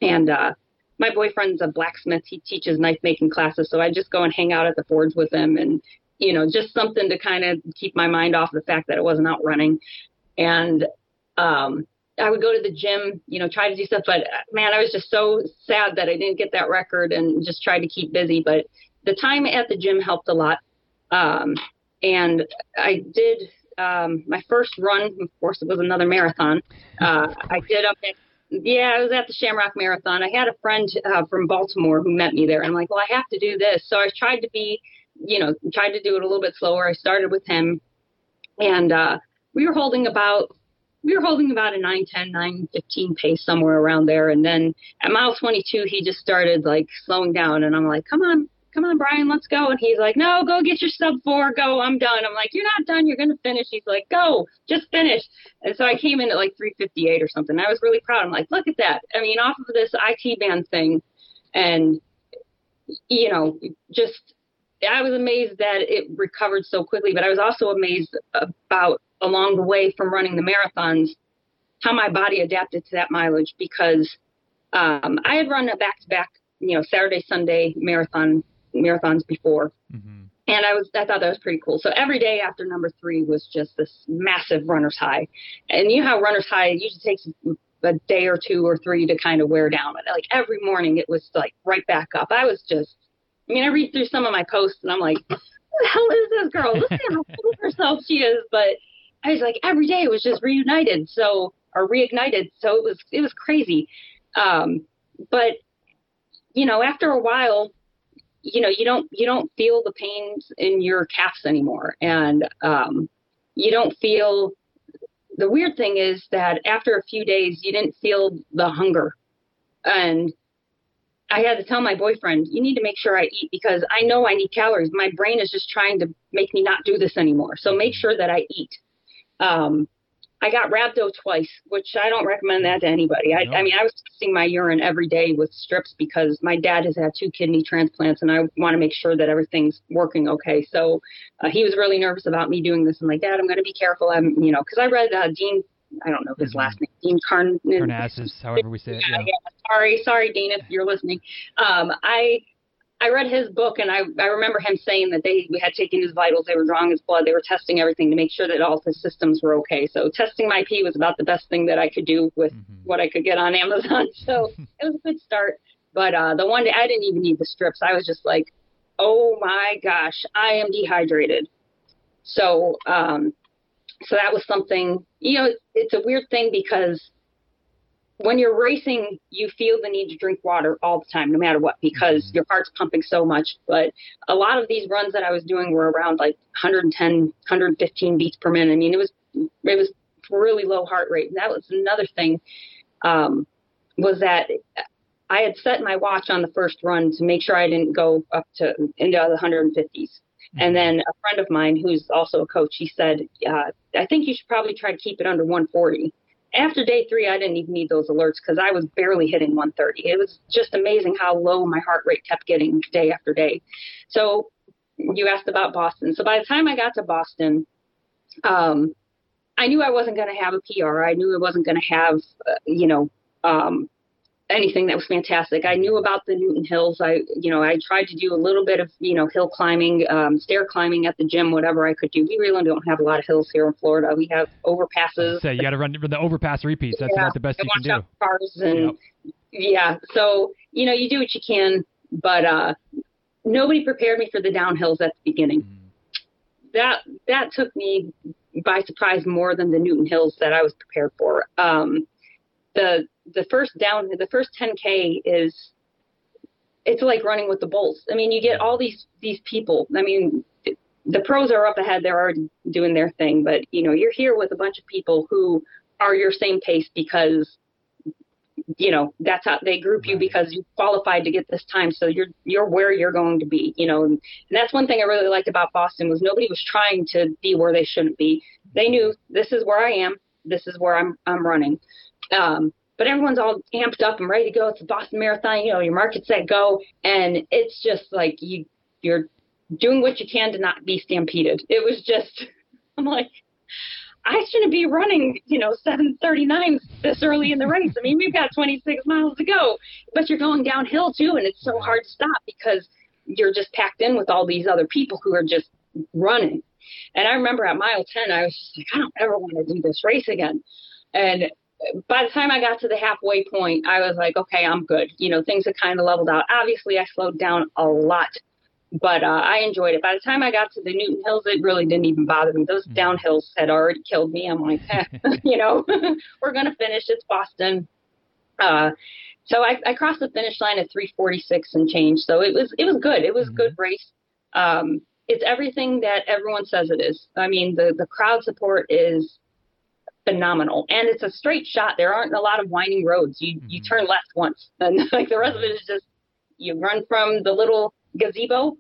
and uh, my boyfriend's a blacksmith. He teaches knife making classes, so I just go and hang out at the forge with him and you know, just something to kind of keep my mind off the fact that I wasn't out running. And um, I would go to the gym, you know, try to do stuff. But man, I was just so sad that I didn't get that record and just tried to keep busy. But the time at the gym helped a lot. Um, and I did um, my first run. Of course, it was another marathon. Uh, I did up at yeah, I was at the Shamrock Marathon. I had a friend uh, from Baltimore who met me there. And I'm like, well, I have to do this. So I tried to be, you know, tried to do it a little bit slower. I started with him, and uh, we were holding about we were holding about a 910, 915 pace somewhere around there. And then at mile 22, he just started like slowing down. And I'm like, come on, come on, Brian, let's go. And he's like, no, go get your sub four. Go. I'm done. I'm like, you're not done. You're to finish. He's like, go, just finish. And so I came in at like 358 or something. I was really proud. I'm like, look at that. I mean, off of this IT band thing and, you know, just, I was amazed that it recovered so quickly, but I was also amazed about along the way from running the marathons, how my body adapted to that mileage because um, I had run a back to back, you know, Saturday, Sunday marathon marathons before. Mm-hmm. And I was, I thought that was pretty cool. So every day after number three was just this massive runner's high. And you know how runner's high usually takes a day or two or three to kind of wear down. But like every morning it was like right back up. I was just, I mean, I read through some of my posts and I'm like, who the hell is this girl? Look at how full of herself she is. But I was like every day it was just reunited, so or reignited. So it was it was crazy. Um, but you know, after a while, you know, you don't you don't feel the pains in your calves anymore, and um, you don't feel. The weird thing is that after a few days, you didn't feel the hunger, and I had to tell my boyfriend, you need to make sure I eat because I know I need calories. My brain is just trying to make me not do this anymore. So make sure that I eat. Um, I got rhabdo twice, which I don't recommend that to anybody. I, no. I mean, I was testing my urine every day with strips because my dad has had two kidney transplants, and I want to make sure that everything's working okay. So uh, he was really nervous about me doing this. I'm like, Dad, I'm going to be careful. I'm, you know, because I read uh, Dean. I don't know his mm-hmm. last name, Dean Carn. Karnazes, however we say it. Yeah. yeah. Sorry, sorry, Dean, if you're listening. Um, I I read his book and I, I remember him saying that they had taken his vitals, they were drawing his blood, they were testing everything to make sure that all his systems were okay. So testing my pee was about the best thing that I could do with mm-hmm. what I could get on Amazon. <laughs> So it was a good start. But uh, the one day I didn't even need the strips. I was just like, oh my gosh, I am dehydrated. So um, so that was something. You know, it's a weird thing because when you're racing, you feel the need to drink water all the time, no matter what, because mm-hmm. your heart's pumping so much. But a lot of these runs that I was doing were around like 110, 115 beats per minute. I mean, it was it was really low heart rate. And that was another thing um, was that I had set my watch on the first run to make sure I didn't go up to into the 150s. Mm-hmm. And then a friend of mine who's also a coach, he said, uh, I think you should probably try to keep it under 140 after day three, I didn't even need those alerts because I was barely hitting 130. It was just amazing how low my heart rate kept getting day after day. So you asked about Boston. So by the time I got to Boston, um, I knew I wasn't going to have a PR. I knew I wasn't going to have, uh, you know, um, anything that was fantastic. I knew about the Newton Hills. I, you know, I tried to do a little bit of, you know, hill climbing, um, stair climbing at the gym, whatever I could do. We really don't have a lot of hills here in Florida. We have overpasses. So you got to run the overpass repeats. That's yeah, about the best you can do. Cars and yep. yeah, so you know, you do what you can, but uh, nobody prepared me for the downhills at the beginning. Mm. That that took me by surprise more than the Newton Hills that I was prepared for. Um, the the first down the first 10k is it's like running with the bulls. I mean, you get all these these people. I mean, the pros are up ahead; they're already doing their thing. But you know, you're here with a bunch of people who are your same pace because you know that's how they group you because you qualified to get this time so you're you're where you're going to be you know and, and that's one thing i really liked about boston was nobody was trying to be where they shouldn't be they knew this is where i am this is where i'm i'm running um but everyone's all amped up and ready to go. It's the Boston Marathon, you know, your market set go, and it's just like you you're doing what you can to not be stampeded. It was just <laughs> I'm like I shouldn't be running, you know, 739 this early in the race. I mean, we've got 26 miles to go, but you're going downhill too, and it's so hard to stop because you're just packed in with all these other people who are just running. And I remember at mile 10, I was just like, I don't ever want to do this race again. And by the time I got to the halfway point, I was like, okay, I'm good. You know, things had kind of leveled out. Obviously, I slowed down a lot, but uh, I enjoyed it. By the time I got to the Newton Hills, it really didn't even bother me. Those mm-hmm. downhills had already killed me. I'm like, eh, <laughs> <laughs> you know, <laughs> we're gonna finish. It's Boston. Uh, so I, I crossed the finish line at 346 and change. So it was it was good. It was mm-hmm. a good race. Um, it's everything that everyone says it is. I mean, the the crowd support is phenomenal, and it's a straight shot. There aren't a lot of winding roads. You mm-hmm. you turn left once, <laughs> and like the rest of it is just you run from the little gazebo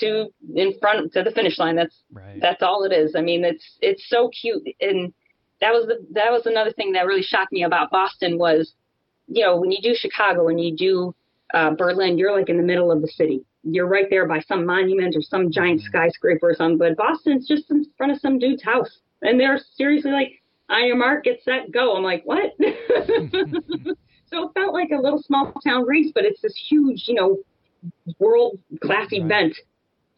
to in front to the finish line. That's right. that's all it is. I mean, it's it's so cute, and that was the that was another thing that really shocked me about Boston was, you know, when you do Chicago and you do uh, Berlin, you're like in the middle of the city. You're right there by some monument or some giant mm-hmm. skyscraper or something. But Boston's just in front of some dude's house, and they're seriously like, "On your mark, get set, go." I'm like, "What?" <laughs> so it felt like a little small town race, but it's this huge, you know, world class right. event,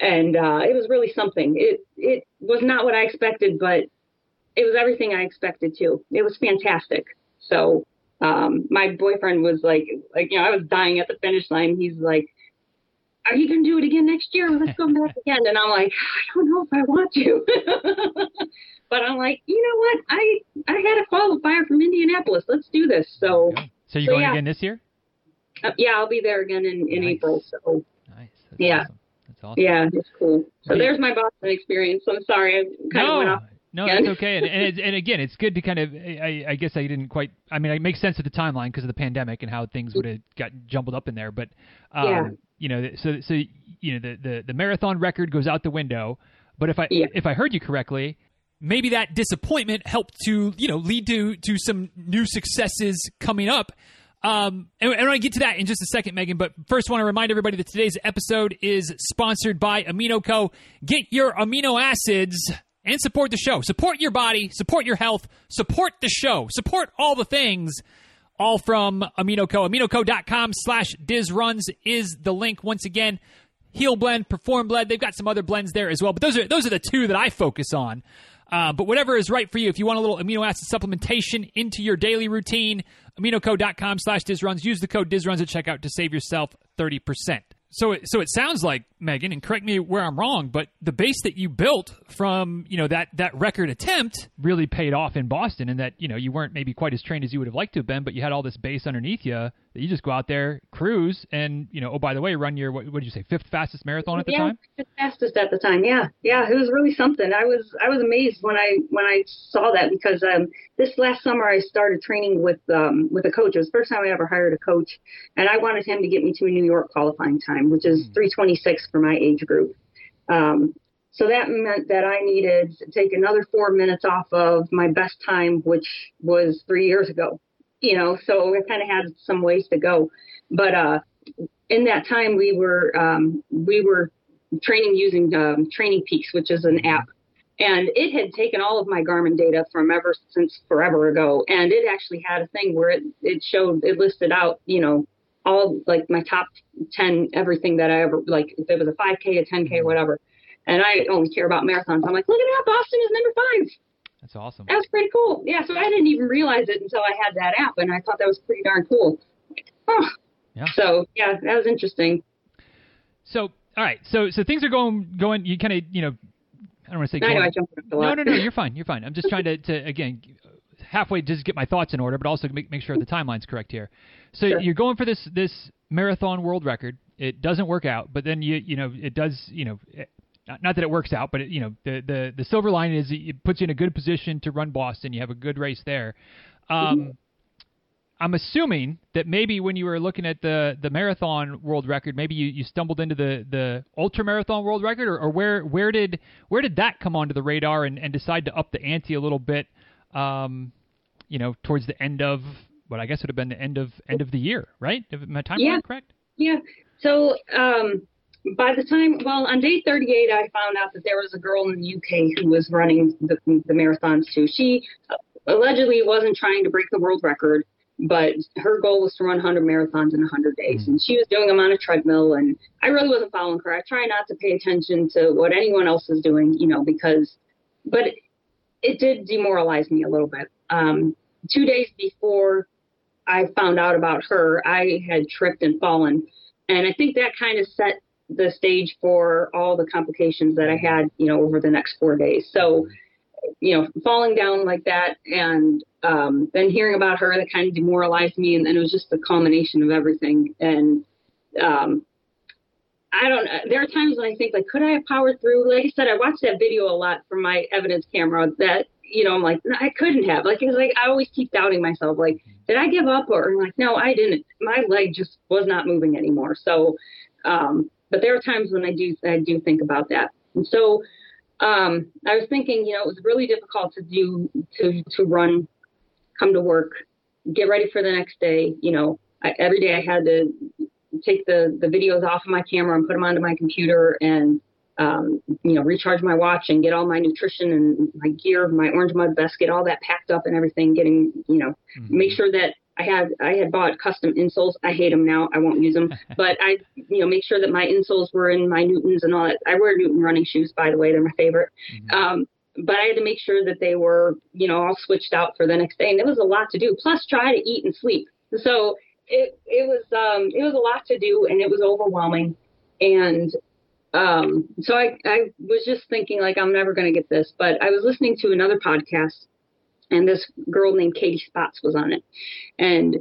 and uh, it was really something. It it was not what I expected, but it was everything I expected too. It was fantastic. So um, my boyfriend was like, like you know, I was dying at the finish line. He's like, "Are you gonna do it again next year? Let's go back <laughs> again." And I'm like, I don't know if I want to. <laughs> but I'm like, you know what? I I had a qualifier from Indianapolis. Let's do this. So. So you're so, going yeah. again this year? Uh, yeah, I'll be there again in, in nice. April. So nice. That's yeah. Awesome. That's awesome. Yeah, it's cool. So yeah. there's my Boston experience. I'm sorry, I kind no. of went off. No, that's okay. And, and, and again, it's good to kind of. I, I guess I didn't quite. I mean, it makes sense of the timeline because of the pandemic and how things would have got jumbled up in there. But um, yeah. you know, so so you know, the, the the marathon record goes out the window. But if I yeah. if I heard you correctly, maybe that disappointment helped to you know lead to to some new successes coming up um, and, and I get to that in just a second, Megan. But first, I want to remind everybody that today's episode is sponsored by Amino Co. Get your amino acids and support the show. Support your body, support your health, support the show, support all the things. All from Amino Co. AminoCo.com slash DizRuns is the link. Once again, Heal Blend, Perform Blend. They've got some other blends there as well, but those are those are the two that I focus on. Uh, but whatever is right for you, if you want a little amino acid supplementation into your daily routine, aminoco.com slash dizruns. Use the code dizruns at checkout to save yourself 30%. So it, so it sounds like Megan, and correct me where I'm wrong, but the base that you built from you know that that record attempt really paid off in Boston, and that you know you weren't maybe quite as trained as you would have liked to have been, but you had all this base underneath you that you just go out there, cruise, and you know oh by the way, run your what, what did you say fifth fastest marathon at the yeah, time? fifth fastest at the time. Yeah, yeah, it was really something. I was I was amazed when I when I saw that because um, this last summer I started training with um, with a coach. It was the first time I ever hired a coach, and I wanted him to get me to a New York qualifying time which is hmm. 326 for my age group. Um, so that meant that I needed to take another four minutes off of my best time, which was three years ago. You know, so I kind of had some ways to go. But uh, in that time, we were um, we were training using um, Training Peaks, which is an app, and it had taken all of my Garmin data from ever since forever ago, and it actually had a thing where it it showed it listed out, you know, all like my top 10 everything that I ever like if it was a 5k a 10k or mm-hmm. whatever. And I only care about marathons. I'm like look at that Boston is number five. That's awesome. That was pretty cool. Yeah so I didn't even realize it until I had that app and I thought that was pretty darn cool. Oh. yeah. So yeah that was interesting. So all right. So so things are going going you kind of you know I don't want to say I know I jumped a lot. no no no you're fine you're fine. I'm just trying to, to again halfway just get my thoughts in order, but also make, make sure the timeline's correct here. So sure. you're going for this this marathon world record. It doesn't work out, but then you you know it does you know. It, not that it works out, but it, you know the, the the silver line is it puts you in a good position to run Boston. You have a good race there. Um, mm-hmm. I'm assuming that maybe when you were looking at the, the marathon world record, maybe you, you stumbled into the, the ultra marathon world record, or, or where where did where did that come onto the radar and, and decide to up the ante a little bit? Um, you know, towards the end of what I guess it would have been the end of end of the year, right? If my time yeah. correct? Yeah. So um, by the time, well, on day 38, I found out that there was a girl in the UK who was running the, the marathons too. She allegedly wasn't trying to break the world record. but her goal was to run 100 marathons in 100 days, mm-hmm. and she was doing them on a treadmill. And I really wasn't following her. I try not to pay attention to what anyone else is doing, you know, because, but it, it did demoralize me a little bit. Um, two days before I found out about her, I had tripped and fallen, and I think that kind of set the stage for all the complications that I had, you know, over the next four days. So, you know, falling down like that and um, then hearing about her that kind of demoralized me. And then it was just the culmination of everything. And um, I don't know. There are times when I think, like, could I have powered through? Like I said, I watched that video a lot from my evidence camera that, you know, I'm like, I couldn't have. Like, it was like, I always keep doubting myself. Like, did I give up? Or I'm like, no, I didn't. My leg just was not moving anymore. So, um, but there are times when I do I do think about that. And so um, I was thinking, you know, it was really difficult to do to to run, come to work, get ready for the next day. You know, I, every day I had to take the the videos off of my camera and put them onto my computer and um, you know recharge my watch and get all my nutrition and my gear, my orange mud vest, get all that packed up and everything. Getting you know, mm-hmm. make sure that I had I had bought custom insoles. I hate them now. I won't use them. <laughs> but I you know make sure that my insoles were in my Newtons and all that. I wear Newton running shoes by the way. They're my favorite. Mm-hmm. Um, but I had to make sure that they were you know all switched out for the next day, and it was a lot to do. Plus try to eat and sleep. So it it was um, it was a lot to do, and it was overwhelming. And um, so I I was just thinking like I'm never going to get this. But I was listening to another podcast and this girl named Katie Spotz was on it, and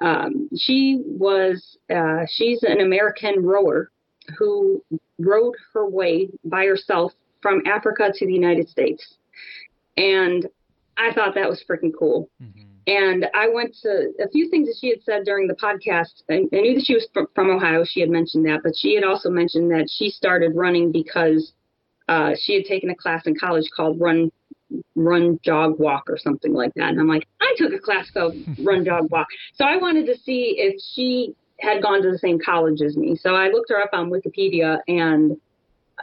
um, she was uh, she's an American rower who rowed her way by herself from Africa to the United States, and I thought that was freaking cool. Mm-hmm. And I went to a few things that she had said during the podcast. I, I knew that she was from, from Ohio. She had mentioned that, but she had also mentioned that she started running because uh, she had taken a class in college called Run run, jog, walk, or something like that. And I'm like, I took a class called <laughs> run, jog, walk. So I wanted to see if she had gone to the same college as me. So I looked her up on Wikipedia, and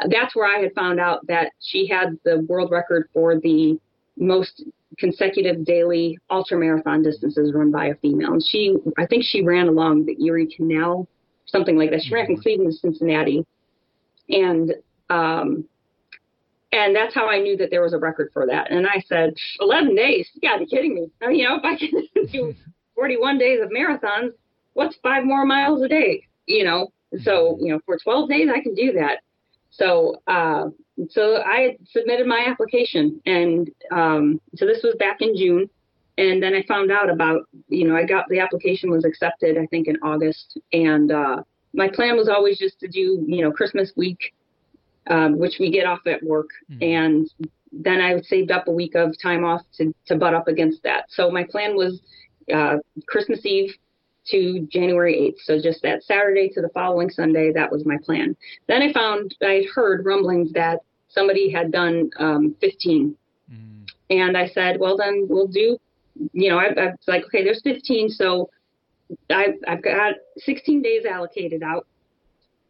that's where I had found out that she had the world record for the most consecutive daily ultra marathon distances run by a female. And she, I think she ran along the Erie Canal, something like that. She ran from Cleveland to Cincinnati. And um, and that's how I knew that there was a record for that. And I said, 11 days? You gotta be kidding me. I mean, you know, if I can <laughs> do 41 days of marathons, what's five more miles a day? You know, so, you know, for 12 days, I can do that. So, uh, so I submitted my application and, um, so this was back in June. And then I found out about, you know, I got the application was accepted, I think in August. And, uh, my plan was always just to do, you know, Christmas week um, which we get off at work. Mm-hmm. And then I saved up a week of time off to, to butt up against that. So my plan was uh, Christmas Eve to January 8th. So just that Saturday to the following Sunday, that was my plan. Then I found, I heard rumblings that somebody had done um, 15. Mm-hmm. And I said, well, then we'll do, you know, I, I was like, okay, there's 15. So I've, I've got 16 days allocated out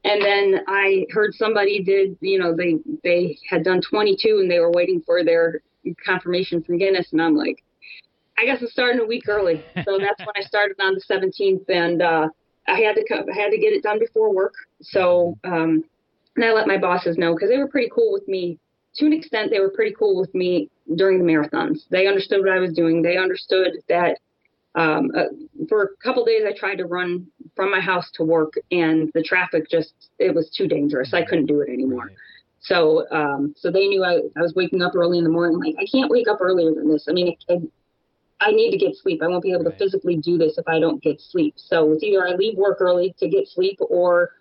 and then I heard somebody did, you know, they they had done 22 and they were waiting for their confirmation from Guinness, and I'm like, I guess I'm starting a week early. So <laughs> that's when I started on the 17th, and uh, I had to I had to get it done before work. So um, and I let my bosses know because they were pretty cool with me. To an extent, they were pretty cool with me during the marathons. They understood what I was doing. They understood that um, uh, for a couple days I tried to run from my house to work and the traffic just it was too dangerous. I couldn't do it anymore. So um, so they knew I, I was waking up early in the morning. Like I can't wake up earlier than this. I mean, I, I need to get sleep. I won't be able right. to physically do this if I don't get sleep. So it's either I leave work early to get sleep or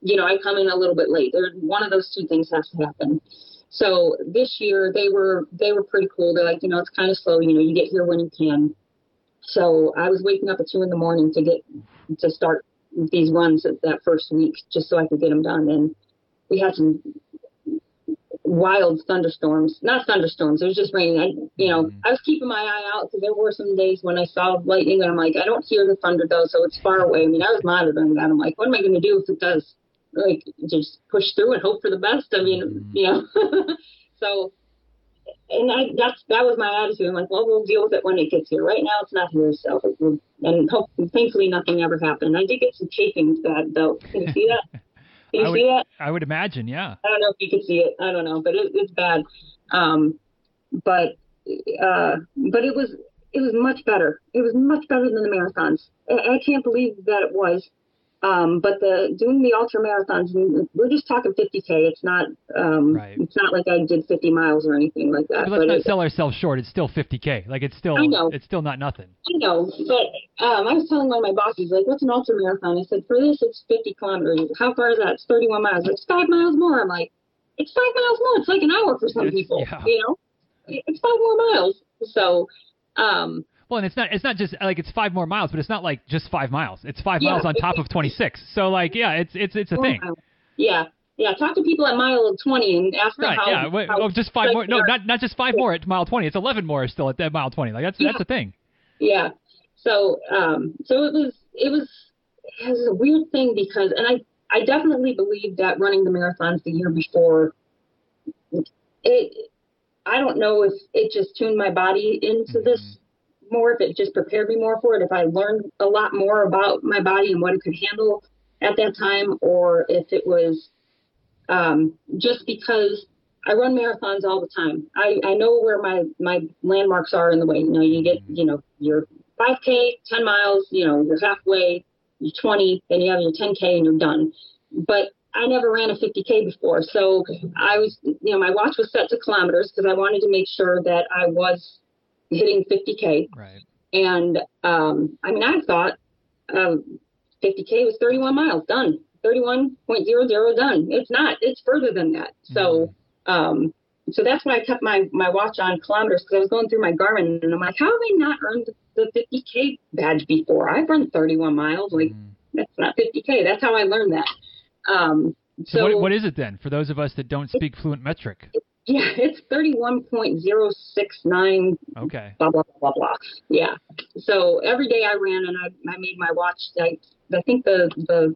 you know I come in a little bit late. There, one of those two things has to happen. So this year they were they were pretty cool. They're like, you know, it's kind of slow. You know, you get here when you can. So I was waking up at two in the morning to get to start these runs that first week just so I could get them done. And we had some wild thunderstorms, not thunderstorms. It was just raining. I, you know, mm-hmm. I was keeping my eye out because there were some days when I saw lightning and I'm like, I don't hear the thunder though, so it's far away. I mean, I was monitoring that. I'm like, what am I going to do if it does? Like, just push through and hope for the best. I mean, mm-hmm. you know. <laughs> so and I that's that was my attitude. I'm like, well, we'll deal with it when it gets here. Right now, it's not here, so and hope, thankfully nothing ever happened. I did get some chafing bad though. Can you see that? <laughs> Can you I would, see that? I would imagine, yeah. I don't know if you can see it. I don't know, but it, it's bad. Um, but uh, but it was it was much better. It was much better than the marathons. I, I can't believe that it was. Um, but the doing the ultra marathons, we're just talking 50k. It's not um, Right. it's not like I did 50 miles or anything like that. But let's but not it- sell ourselves short. It's still 50k. Like it's still I know. it's still not nothing. I know, but um, I was telling one of my bosses, like, what's an ultra marathon? I said, for this, it's 50 kilometers. How far is that? It's 31 miles. It's five miles more. I'm like, it's five miles more. It's like an hour for some It's- people, yeah. you know? It's five more miles. So, um, Well, and it's not it's not just like it's five more miles, but it's not like just five miles. It's five Yeah, miles on top of 26. So like yeah, it's it's it's a thing. Yeah. Yeah. Talk to people at mile 20 and ask them Right, how. yeah. Wait, how oh, just five like more. No, not not just five more at mile 20. It's 11 more still at that mile 20. Like that's that's a thing. Yeah. So, um, so it was, it was, it was a weird thing because, and I, I definitely believe that running the marathons the year before, it, I don't know if it just tuned my body into this more, if it just prepared me more for it, if I learned a lot more about my body and what it could handle at that time, or if it was um, just because I run marathons all the time. I, I know where my, my landmarks are in the way. You know, you get, you know, your 5K, 10 miles, you know, you're halfway, you're 20, then you have your 10K and you're done. But I never ran a 50K before. So I was, you know, my watch was set to kilometers because I wanted to make sure that I was hitting 50K. Right. And um, I mean, I thought um, 50K was 31 miles, done. 31.00 done. It's not. It's further than that. So, um, so that's why I kept my my watch on kilometers because I was going through my Garmin and I'm like, how have I not earned the 50K badge before? I've run 31 miles. Like that's not 50K. That's how I learned that. Um, So, so what what is it then for those of us that don't speak fluent metric? Yeah, it's 31.069 Okay. blah blah blah blah blah. Yeah. So every day I ran and I I made my watch. I I think the the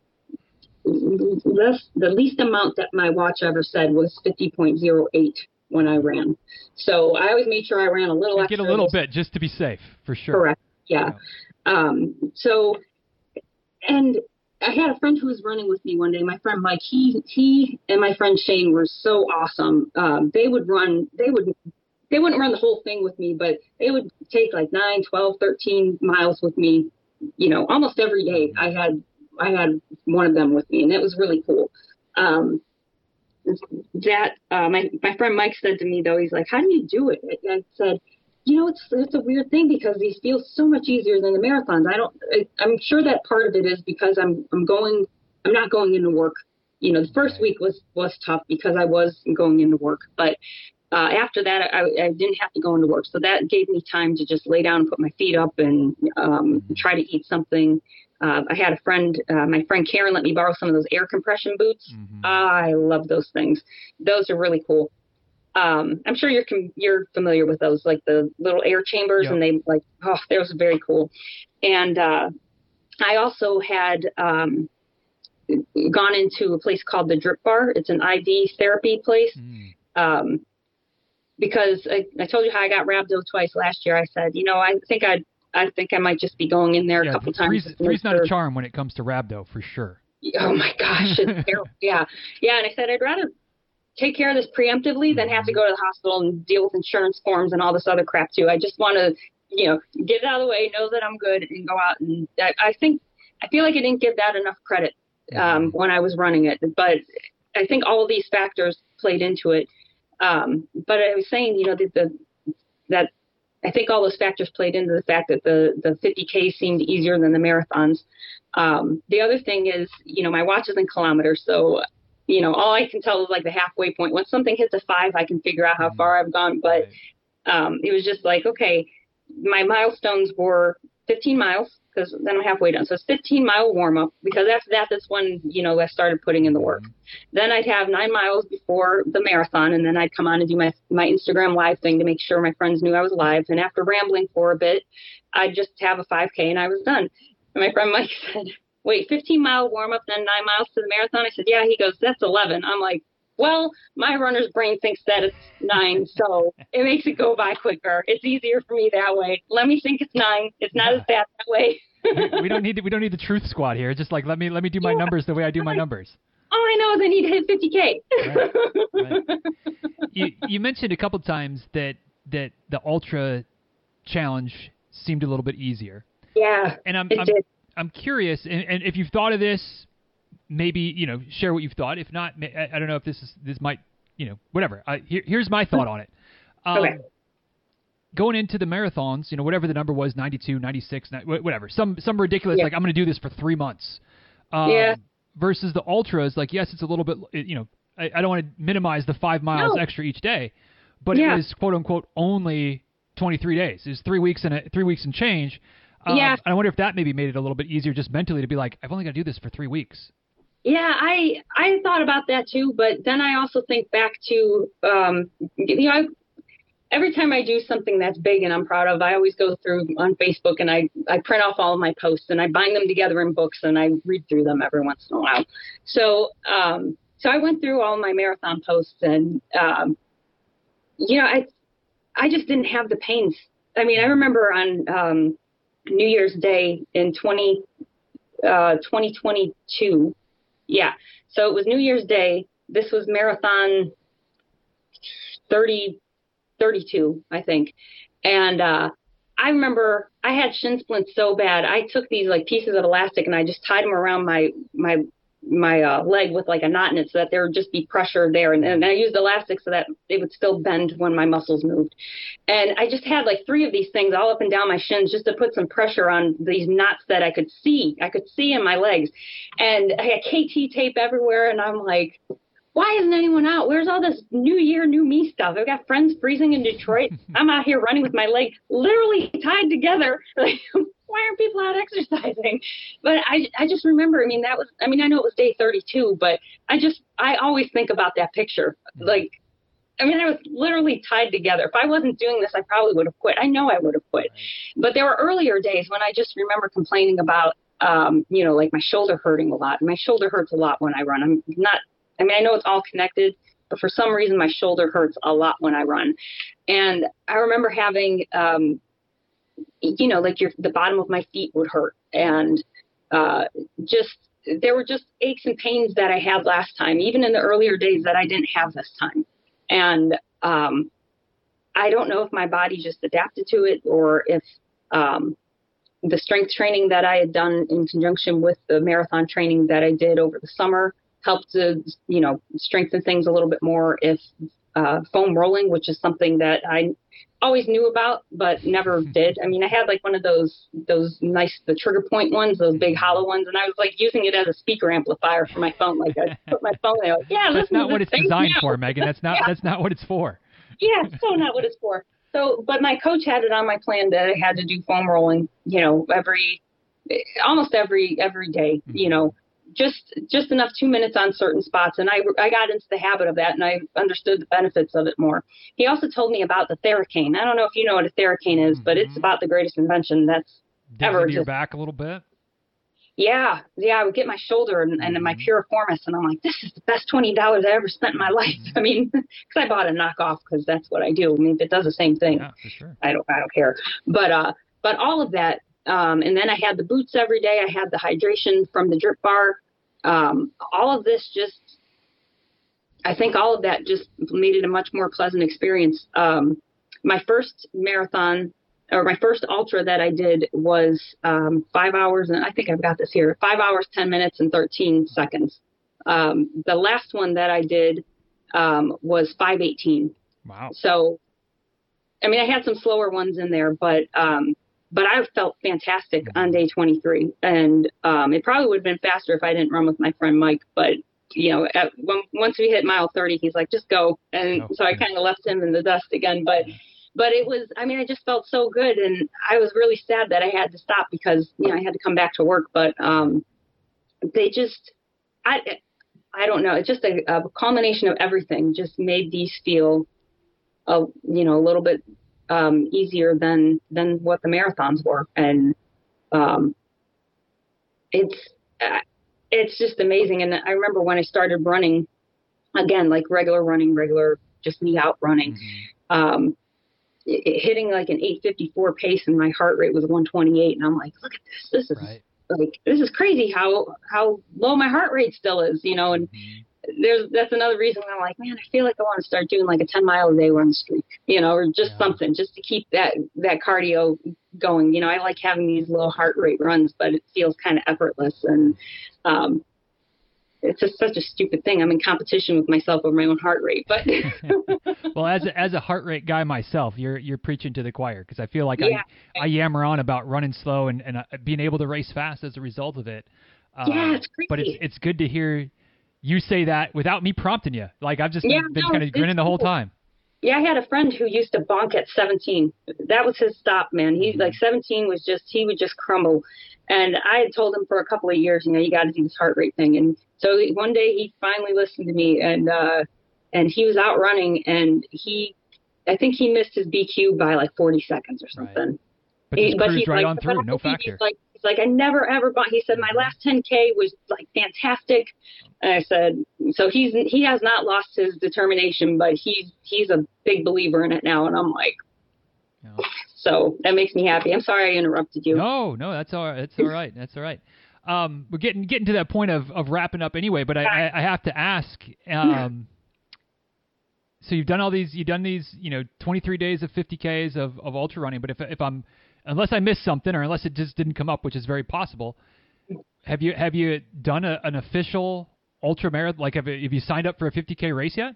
less the least amount that my watch ever said was fifty point zero eight when I ran. So I always made sure I ran a little Get extra. a little bit just to be safe for sure. Correct. Yeah. Um, so, and I had a friend who was running with me one day. My friend Mike, he he and my friend Shane were so awesome. Um, they would run. They would. They wouldn't run the whole thing with me, but they would take like 9, 12, 13 miles with me. You know, almost every day. I had I had one of them with me, and it was really cool. Um, that uh, my my friend Mike said to me though, he's like, "How do you do it?" And I said, "You know, it's it's a weird thing because these feel so much easier than the marathons. I don't. I, I'm sure that part of it is because I'm I'm going. I'm not going into work. You know, the first week was was tough because I was going into work, but uh, after that, I, I didn't have to go into work, so that gave me time to just lay down, and put my feet up, and um, try to eat something. Uh, I had a friend, uh, my friend Karen, let me borrow some of those air compression boots. Mhm. I love those things. Those are really cool. Um, I'm sure you're com- you're familiar with those, like the little air chambers, Yep. and they like oh, those are very cool. And uh, I also had um, gone into a place called the Drip Bar. It's an IV therapy place. Mm. Um, because I, I told you how I got rhabdo twice last year. I said, you know, I think I I think I might just be going in there Yeah, a couple times. three's, make three's not a charm when it comes to rhabdo for sure. oh my gosh, it's <laughs> terrible. Yeah, yeah. And I said I'd rather take care of this preemptively than have to go to the hospital and deal with insurance forms and all this other crap too. I just want to, you know, get it out of the way, know that I'm good, and go out. And I, I think I feel like I didn't give that enough credit um, when I was running it, but I think all of these factors played into it. Um, but I was saying, you know, that the that I think all those factors played into the fact that the the 50k seemed easier than the marathons. Um, the other thing is, you know, my watch is in kilometers, so you know, all I can tell is like the halfway point. Once something hits a five, I can figure out how far I've gone. But um, it was just like, okay, my milestones were 15 miles because then I'm halfway done. So it's 15 mile warm up because after that, that's when you know I started putting in the work. Then I'd have nine miles before the marathon, and then I'd come on and do my my Instagram live thing to make sure my friends knew I was live. And after rambling for a bit, I'd just have a 5K and I was done. And my friend Mike <laughs> said, "Wait, 15 mile warm up, then nine miles to the marathon?" I said, "Yeah." He goes, "That's 11." I'm like, Well, my runner's brain thinks that it's nine, so it makes it go by quicker. It's easier for me that way. Let me think it's nine. It's not as bad that way. we, we, don't need to, we don't need the truth squad here. Just like let me let me do my yeah. numbers the way I do my numbers. All I know is I need to hit 50k. right. Right. <laughs> You you mentioned a couple times that that the ultra challenge seemed a little bit easier. Yeah, and I'm I'm, I'm, curious, and, and if you've thought of this, maybe you know share what you've thought. If not, I, I don't know if this is this might you know whatever. I, here, here's my thought on it. Um, okay. Going into the marathons, you know, whatever the number was, 92, 96, whatever, some some ridiculous, yeah. like I'm going to do this for three months. Um, yeah. Versus the ultras, like yes, it's a little bit, you know, I, I don't want to minimize the five miles no. extra each day, but yeah. it was quote unquote only 23 days. It was three weeks and a, three weeks and change. Um, yeah. I wonder if that maybe made it a little bit easier just mentally to be like, I've only got to do this for three weeks. Yeah, I I thought about that too, but then I also think back to um, you know I, every time I do something that's big and I'm proud of, I always go through on Facebook and I I print off all of my posts and I bind them together in books and I read through them every once in a while. So um, so I went through all my marathon posts and um, you know I I just didn't have the pains. I mean, I remember on um, New Year's Day in 20 uh, 2022 yeah. So it was New Year's Day. This was marathon 30, 32, I think. And, uh, I remember I had shin splints so bad. I took these like pieces of elastic and I just tied them around my, my my uh, leg with like a knot in it so that there would just be pressure there. And, and I used elastic so that it would still bend when my muscles moved. And I just had like three of these things all up and down my shins just to put some pressure on these knots that I could see. I could see in my legs. And I had KT tape everywhere. And I'm like, why isn't anyone out? Where's all this new year, new me stuff? I've got friends freezing in Detroit. <laughs> I'm out here running with my leg literally tied together. <laughs> why aren't people out exercising? But I, I just remember, I mean, that was, I mean, I know it was day 32, but I just, I always think about that picture. Like, I mean, I was literally tied together. If I wasn't doing this, I probably would have quit. I know I would have quit. But there were earlier days when I just remember complaining about, um, you know, like my shoulder hurting a lot. My shoulder hurts a lot when I run. I'm not, I mean, I know it's all connected, but for some reason my shoulder hurts a lot when I run. And I remember having, um, you know, like your the bottom of my feet would hurt, and uh, just there were just aches and pains that I had last time, even in the earlier days that I didn't have this time, and um, I don't know if my body just adapted to it or if um, the strength training that I had done in conjunction with the marathon training that I did over the summer helped to, you know, strengthen things a little bit more. If uh, foam rolling, which is something that I always knew about but never hmm. did. I mean, I had like one of those those nice the trigger point ones, those big hollow ones, and I was like using it as a speaker amplifier for my phone. Like I <laughs> put my phone there, like, yeah, that's not what it's designed now. for, Megan. That's not yeah. that's not what it's for. Yeah, so not what it's for. So, but my coach had it on my plan that I had to do foam rolling, you know, every almost every every day, you know, just just enough two minutes on certain spots and I, I got into the habit of that and I understood the benefits of it more. He also told me about the Theracane. I don't know if you know what a Theracane is, mm-hmm. but it's mm-hmm. about the greatest invention that's ever into your back a little bit. Yeah, yeah, I would get my shoulder and, and my mm-hmm. piriformis, and I'm like, this is the best twenty dollars I ever spent in my life. Mm-hmm. <laughs> I mean, because I bought a knockoff because that's what I do. I mean, if it does the same thing, yeah, sure. I don't, I don't care. But uh, but all of that, um, and then I had the boots every day. I had the hydration from the drip bar um, all of this just, I think all of that just made it a much more pleasant experience. Um, my first marathon or my first ultra that I did was um, five hours, and I think I've got this here five hours, 10 minutes, and 13 seconds. Um, the last one that I did um, was 518. Wow. So, I mean, I had some slower ones in there, but um, but I felt fantastic on day 23. And um, it probably would have been faster if I didn't run with my friend Mike. But, you know, at, when, once we hit mile 30, he's like, just go. And so I kind of left him in the dust again. But, but it was, I mean, I just felt so good. And I was really sad that I had to stop because, you know, I had to come back to work. But um, they just, I, I don't know. It's just a, a culmination of everything just made these feel, a, you know, a little bit um, easier than than what the marathons were, and um, it's uh, it's just amazing. And I remember when I started running again, like regular running, regular just me out running. Mm-hmm. Um, it, it hitting like an 854 pace and my heart rate was 128 and I'm like, look at this. This is Right. like this is crazy how how low my heart rate still is, you know, and Mhm. There's that's another reason I'm like, man, I feel like I want to start doing like a 10 mile a day run streak, you know, or just Yeah. something just to keep that that cardio going. You know, I like having these low heart rate runs, but it feels kind of effortless and um it's just such a stupid thing. I'm in competition with myself over my own heart rate, but <laughs> <laughs> well, as a, as a heart rate guy myself, you're you're preaching to the choir because I feel like Yeah. I I yammer on about running slow and and uh, being able to race fast as a result of it. Uh, Yeah, it's crazy. But it's it's good to hear you say that without me prompting you. Like I've just Yeah, been, been no, kind of grinning the whole time. Yeah, I had a friend who used to bonk at 17. That was his stop, man. He like 17 was just he would just crumble. And I had told him for a couple of years, you know, you got to do this heart rate thing. And so one day he finally listened to me, and uh, and he was out running, and he, I think he missed his BQ by like 40 seconds or Right. something. But He- cruised he's right like, on through, no factor. Like, he's like, I never ever bought. He said my last 10k was like fantastic. And I said, so he's he has not lost his determination, but he's he's a big believer in it now. And I'm like, know. so that makes me happy. I'm sorry I interrupted you. No, no, that's all. That's all right. That's all right. Um, we're getting getting to that point of, of wrapping up anyway, but I, I, I have to ask. Um, so you've done all these. You've done these. You know, 23 days of 50ks of, of ultra running. But if if I'm unless I missed something or unless it just didn't come up, which is very possible, have you have you done a, an official ultra marathon? Like have you, have you signed up for a 50k race yet?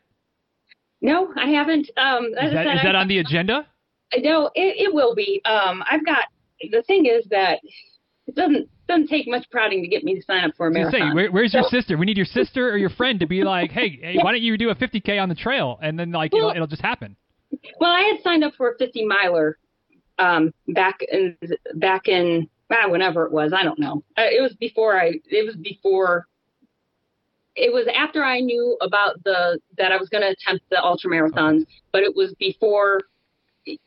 No, I haven't. Um, Is that said, is that I- on the agenda? No, it, it will be. Um, I've got the thing is that it doesn't doesn't take much prodding to get me to sign up for a marathon. say, where, where's your sister? We need your sister or your friend to be <laughs> like, hey, hey, why don't you do a 50k on the trail, and then like it'll, it'll just happen. Well, I had signed up for a 50 miler um, back in back in ah, whenever it was. I don't know. Uh, It was before I. It was before. It was after I knew about the that I was going to attempt the ultra marathons, but it was before.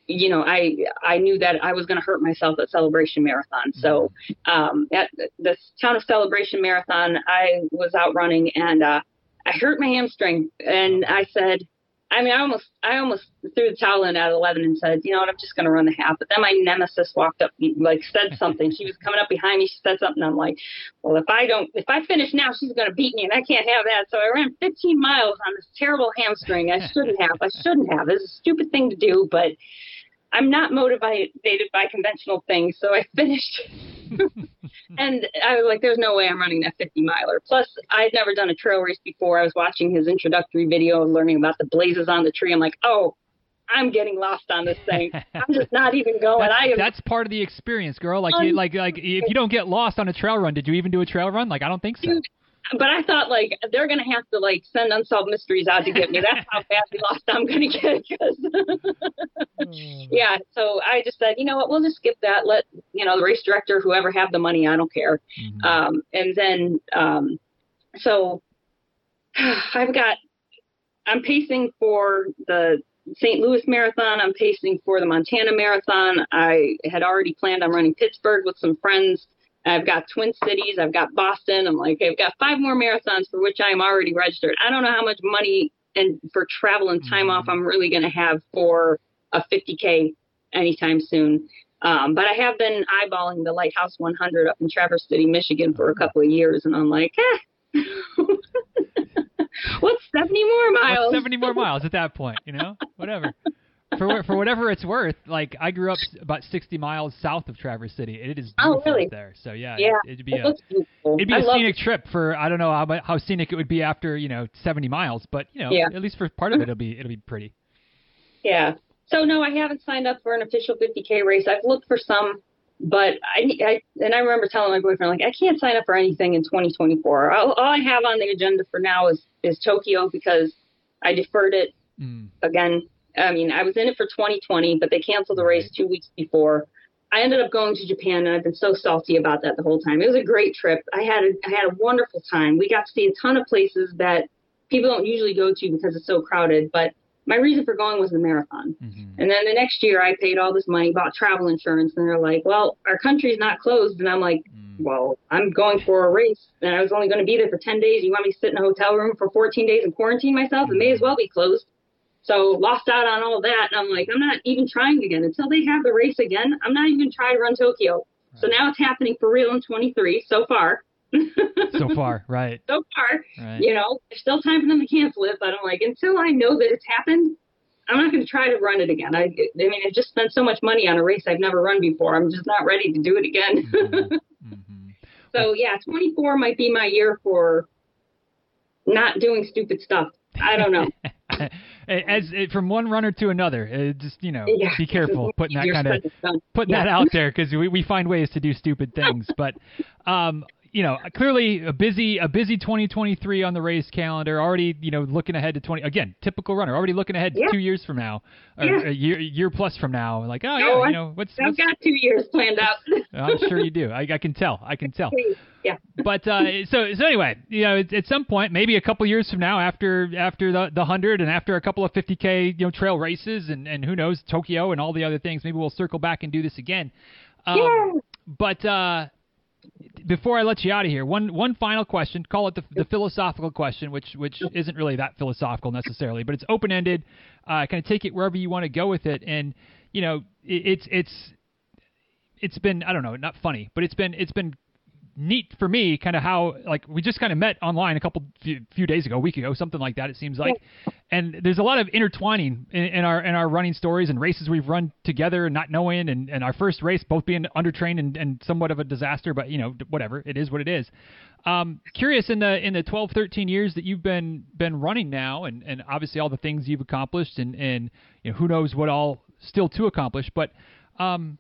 You know, I I knew that I was going to hurt myself at Celebration Marathon. So um, at the town of Celebration Marathon, I was out running and uh, I hurt my hamstring, and I said, I mean, I almost, I almost threw the towel in at 11 and said, you know what, I'm just going to run the half. But then my nemesis walked up, like said <laughs> something. she was coming up behind me. She said something. I'm like, well, if I don't, if I finish now, she's going to beat me, and I can't have that. So I ran 15 miles on this terrible hamstring. I shouldn't have. I shouldn't have. It's a stupid thing to do, but I'm not motivated by conventional things. So I finished. <laughs> <laughs> and I was like, there's no way I'm running that 50 miler. Plus, I'd never done a trail race before. I was watching his introductory video and learning about the blazes on the tree. I'm like, oh, I'm getting lost on this thing. <laughs> I'm just not even going. That's, I am. that's part of the experience, girl. Like, you, like, like if you don't get lost on a trail run, did you even do a trail run? Like, I don't think so. Dude, but I thought like they're gonna have to like send unsolved mysteries out to get me. That's how badly lost I'm gonna get. 'cause- <laughs> yeah, so I just said, you know what, we'll just skip that. Let you know the race director, whoever have the money, I don't care. Mhm. Um, and then, um, so <sighs> I've got, I'm pacing for the St. Louis Marathon. I'm pacing for the Montana Marathon. I had already planned on running Pittsburgh with some friends. I've got Twin Cities. I've got Boston. I'm like, I've got five more marathons for which I am already registered. I don't know how much money and for travel and time off I'm really going to have for a 50K anytime soon. Um, but I have been eyeballing the Lighthouse 100 up in Traverse City, Michigan for a couple of years, and I'm like, eh. <laughs> what's 70 more miles? What's 70 more miles at that point, you know? <laughs> Whatever. For for whatever it's worth, like I grew up about 60 miles south of Traverse City. It is Oh, beautiful really? up there. So yeah, Yeah, it, would be It a it'd be I a scenic trip for I don't know how how scenic it would be after you know 70 miles, but you know Yeah. at least for part of it it'll be it'll be pretty. Yeah. So no, I haven't signed up for an official 50k race. I've looked for some, but I, I and I remember telling my boyfriend like I can't sign up for anything in 2024. All, all I have on the agenda for now is is Tokyo because I deferred it Mm. again. I mean, I was in it for 2020, but they canceled the race two weeks before. I ended up going to Japan, and I've been so salty about that the whole time. It was a great trip. I had a, I had a wonderful time. We got to see a ton of places that people don't usually go to because it's so crowded. But my reason for going was the marathon. Mm-hmm. And then the next year I paid all this money, bought travel insurance, and they're like, well, our country's not closed. And I'm like, mm. well, I'm going for a race and I was only going to be there for 10 days. You want me to sit in a hotel room for 14 days and quarantine myself? It may as well be closed. So lost out on all that. And I'm like, I'm not even trying again until they have the race again. I'm not even trying to run Tokyo. Right. So now it's happening for real in 23 so far. so far, <laughs> right. So far, right. you know, there's still time for them to cancel it, but I'm like, until I know that it's happened, I'm not going to try to run it again. I, I mean, I've just spent so much money on a race I've never run before. I'm just not ready to do it again. mm-hmm. <laughs> Mm-hmm. So yeah, 24 might be my year for not doing stupid stuff. I don't know. <laughs> As from one runner to another, just you know, yeah. be careful <laughs> putting that kind of putting yeah. that out <laughs> there because we, we find ways to do stupid things. But um, you know, clearly a busy a busy 2023 on the race calendar. Already, you know, looking ahead to 20 again, typical runner. Already looking ahead yeah. two years from now, or yeah. a year year plus from now. Like, oh yeah, you know, what's I've what's, got two years planned out. <laughs> I'm sure you do. I, I can tell. I can tell. Yeah. But uh, so so anyway, you know, at, at some point, maybe a couple years from now, after after the the hundred and after a couple of 50k you know trail races and and who knows Tokyo and all the other things, maybe we'll circle back and do this again. Um, yeah. But uh, before I let you out of here, one one final question. Call it the, the philosophical question, which which isn't really that philosophical necessarily, but it's open ended. Uh, kind of take it wherever you want to go with it, and you know it, it's it's it's been I don't know, not funny, but it's been it's been neat for me, kind of how like we just kind of met online a couple few, few, days ago, a week ago, something like that. It seems like, and there's a lot of intertwining in, in, our in our running stories and races we've run together and not knowing, and, and our first race both being undertrained and, and somewhat of a disaster, but you know whatever it is what it is. Um, curious in the in the 12, 13 years that you've been been running now, and, and obviously all the things you've accomplished, and and you know who knows what all still to accomplish, but um,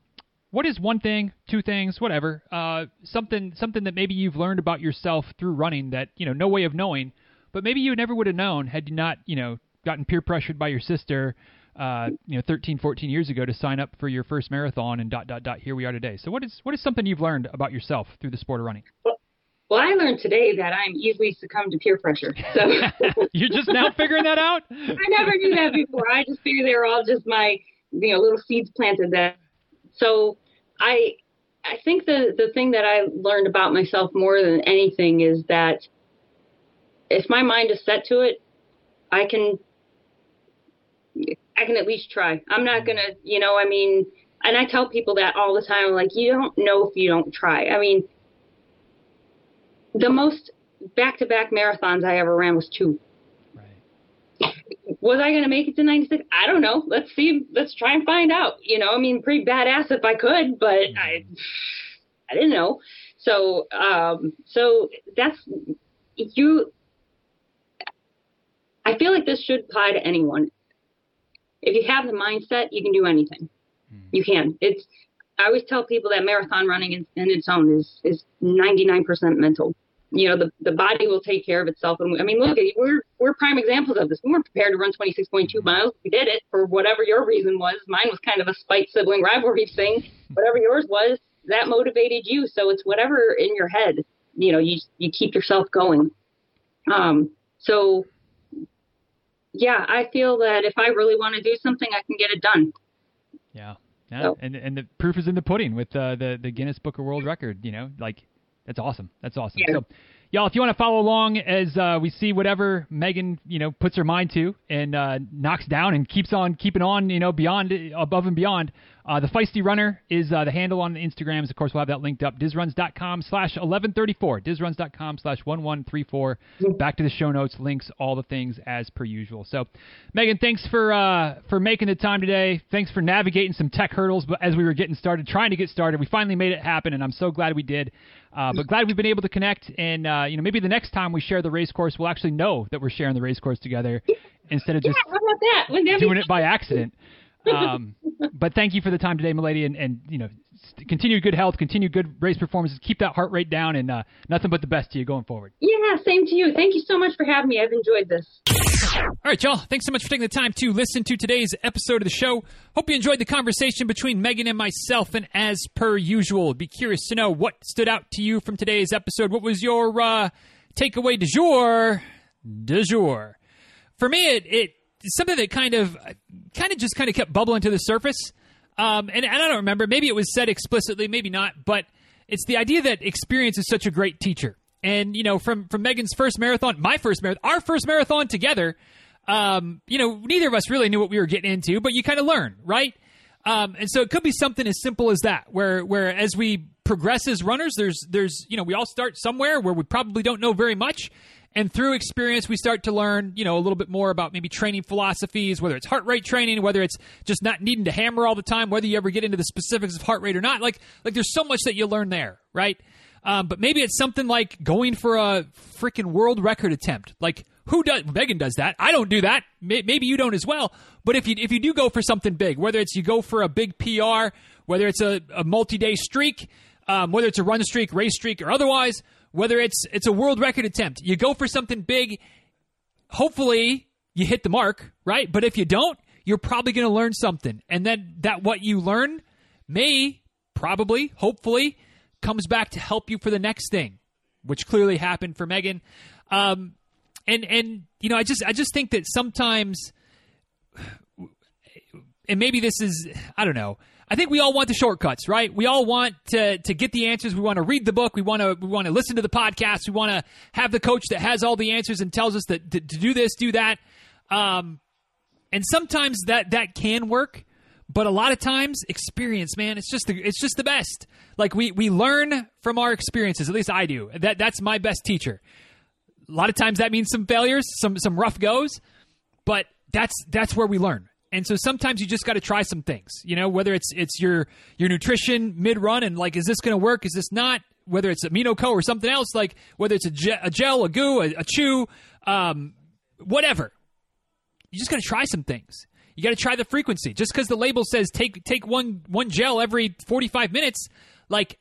what is one thing, two things, whatever, uh, something something that maybe you've learned about yourself through running that you know no way of knowing, but maybe you never would have known had you not you know gotten peer pressured by your sister, uh, you know 13, 14 years ago to sign up for your first marathon and dot dot dot. Here we are today. So what is what is something you've learned about yourself through the sport of running? Well, I learned today that I'm easily succumb to peer pressure. So <laughs> you're just now figuring that out. <laughs> I never knew that before. I just figured they were all just my you know little seeds planted that so I I think the the thing that I learned about myself more than anything is that if my mind is set to it, I can I can at least try. I'm not gonna, you know, I mean, and I tell people that all the time. Like, you don't know if you don't try. I mean, the most back-to-back marathons I ever ran was two <laughs> was I going to make it to 96? I don't know. Let's see. Let's try and find out. You know, I mean, pretty badass if I could, but I, I didn't know. So, um, so that's you. I feel like this should apply to anyone. If you have the mindset, you can do anything. Mm. You can. It's. I always tell people that marathon running in, in its own is is 99% mental you know, the, the body will take care of itself. And I mean, look, we're, we're prime examples of this. We weren't prepared to run 26.2 miles. We did it for whatever your reason was. Mine was kind of a spite sibling rivalry thing. <laughs> Whatever yours was, that motivated you. So it's whatever in your head, you know, you, you keep yourself going. Um, so yeah, I feel that if I really want to do something, I can get it done. Yeah. Yeah, so. and and the proof is in the pudding with uh, the the Guinness Book of World Record. You know, like that's awesome. That's awesome. Yeah. So, y'all, if you want to follow along as uh, we see whatever Megan, you know, puts her mind to and uh, knocks down and keeps on keeping on, you know, beyond, above and beyond, uh, the Feisty Runner is uh, the handle on the Instagrams. Of course, we'll have that linked up. Dizruns.com slash 1134. Dizruns.com slash 1134. Back to the show notes, links, all the things as per usual. So, Megan, thanks for uh, for making the time today. Thanks for navigating some tech hurdles but as we were getting started, trying to get started. We finally made it happen, and I'm so glad we did. Uh, but glad we've been able to connect, and uh, you know maybe the next time we share the race course, we'll actually know that we're sharing the race course together instead of just yeah, doing it by accident. Um, but thank you for the time today, milady, and, and you know, continue good health, continue good race performances, keep that heart rate down, and uh, nothing but the best to you going forward. Yeah, same to you. Thank you so much for having me. I've enjoyed this. All right, y'all. Thanks so much for taking the time to listen to today's episode of the show. Hope you enjoyed the conversation between Megan and myself. And as per usual, be curious to know what stood out to you from today's episode. What was your uh, takeaway du jour? Du jour. For me, it, it something that kind of kind of just kind of kept bubbling to the surface. Um, and, and I don't remember. Maybe it was said explicitly, maybe not. But it's the idea that experience is such a great teacher. And you know, from from Megan's first marathon, my first marathon, our first marathon together, um, you know, neither of us really knew what we were getting into, but you kind of learn, right? Um, and so it could be something as simple as that, where where as we progress as runners, there's there's you know we all start somewhere where we probably don't know very much, and through experience we start to learn you know a little bit more about maybe training philosophies, whether it's heart rate training, whether it's just not needing to hammer all the time, whether you ever get into the specifics of heart rate or not. Like like there's so much that you learn there, right? Um, but maybe it's something like going for a freaking world record attempt, like who does? Megan does that. I don't do that. Maybe you don't as well. But if you if you do go for something big, whether it's you go for a big PR, whether it's a, a multi day streak, um, whether it's a run streak, race streak, or otherwise, whether it's it's a world record attempt, you go for something big. Hopefully, you hit the mark, right? But if you don't, you're probably going to learn something, and then that what you learn may probably, hopefully, comes back to help you for the next thing, which clearly happened for Megan. Um, and and you know, I just I just think that sometimes, and maybe this is I don't know. I think we all want the shortcuts, right? We all want to to get the answers. We want to read the book. We want to we want to listen to the podcast. We want to have the coach that has all the answers and tells us that to, to do this, do that. Um, and sometimes that that can work, but a lot of times experience, man, it's just the, it's just the best. Like we we learn from our experiences. At least I do. That that's my best teacher a lot of times that means some failures, some some rough goes, but that's that's where we learn. And so sometimes you just got to try some things. You know, whether it's it's your your nutrition mid run and like, is this going to work? Is this not? Whether it's AminoCo or something else, like whether it's a, ge- a gel, a goo, a, a chew, um, whatever. You just got to try some things. You got to try the frequency. Just because the label says take take one one gel every forty five minutes, like,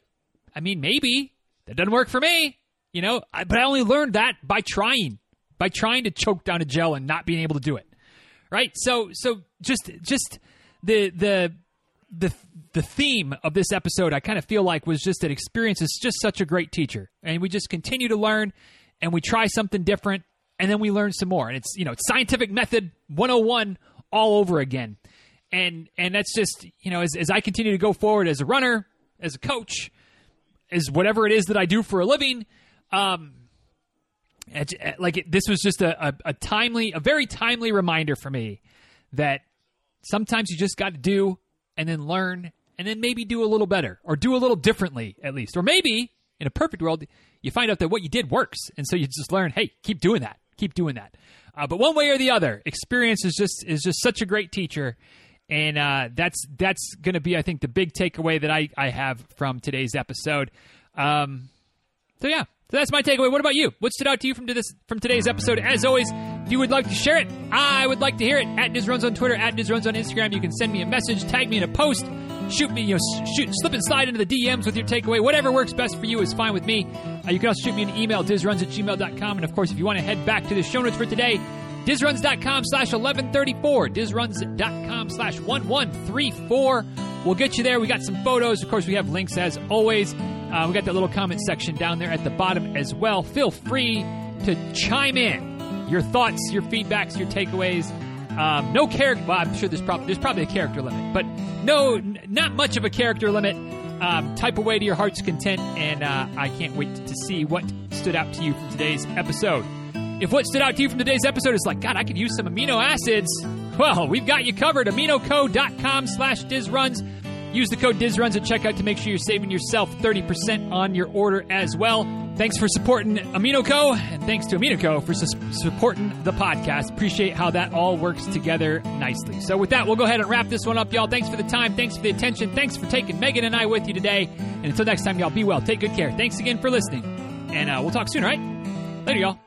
I mean, maybe that doesn't work for me. You know, I, but I only learned that by trying, by trying to choke down a gel and not being able to do it. Right? So so just just the the the the theme of this episode I kind of feel like was just that experience is just such a great teacher. And we just continue to learn and we try something different and then we learn some more. And it's, you know, it's scientific method 101 all over again. And and that's just, you know, as as I continue to go forward as a runner, as a coach, as whatever it is that I do for a living, um, like it, this was just a, a, a timely, a very timely reminder for me that sometimes you just got to do and then learn and then maybe do a little better or do a little differently at least. Or maybe in a perfect world, you find out that what you did works. And so you just learn, hey, keep doing that. Keep doing that. Uh, but one way or the other, experience is just is just such a great teacher. And uh, that's that's going to be, I think, the big takeaway that I, I have from today's episode. Um, so yeah, so that's my takeaway. What about you? What stood out to you from this from today's episode? As always, if you would like to share it, I would like to hear it. At DizRuns on Twitter, at DizRuns on Instagram. You can send me a message, tag me in a post, shoot me, you know, shoot, slip and slide into the DMs with your takeaway. Whatever works best for you is fine with me. Uh, you can also shoot me an email, dizruns at gmail.com. And of course, if you want to head back to the show notes for today, dizruns.com slash 1134, dizruns.com slash 1134. We'll get you there. We got some photos. Of course, we have links as always. Uh, we got that little comment section down there at the bottom as well. Feel free to chime in your thoughts, your feedbacks, your takeaways. Um, no character. Well, I'm sure there's probably there's probably a character limit, but no, n- not much of a character limit. Um, type away to your heart's content, and uh, I can't wait to see what stood out to you from today's episode. If what stood out to you from today's episode is like, God, I could use some amino acids, well, we've got you covered. AminoCo.com slash DizRuns. Use the code DizRuns at checkout to make sure you're saving yourself 30% on your order as well. Thanks for supporting AminoCo, and thanks to AminoCo for su- supporting the podcast. Appreciate how that all works together nicely. So, with that, we'll go ahead and wrap this one up, y'all. Thanks for the time. Thanks for the attention. Thanks for taking Megan and I with you today. And until next time, y'all, be well. Take good care. Thanks again for listening. And uh, we'll talk soon, all right? Later, y'all.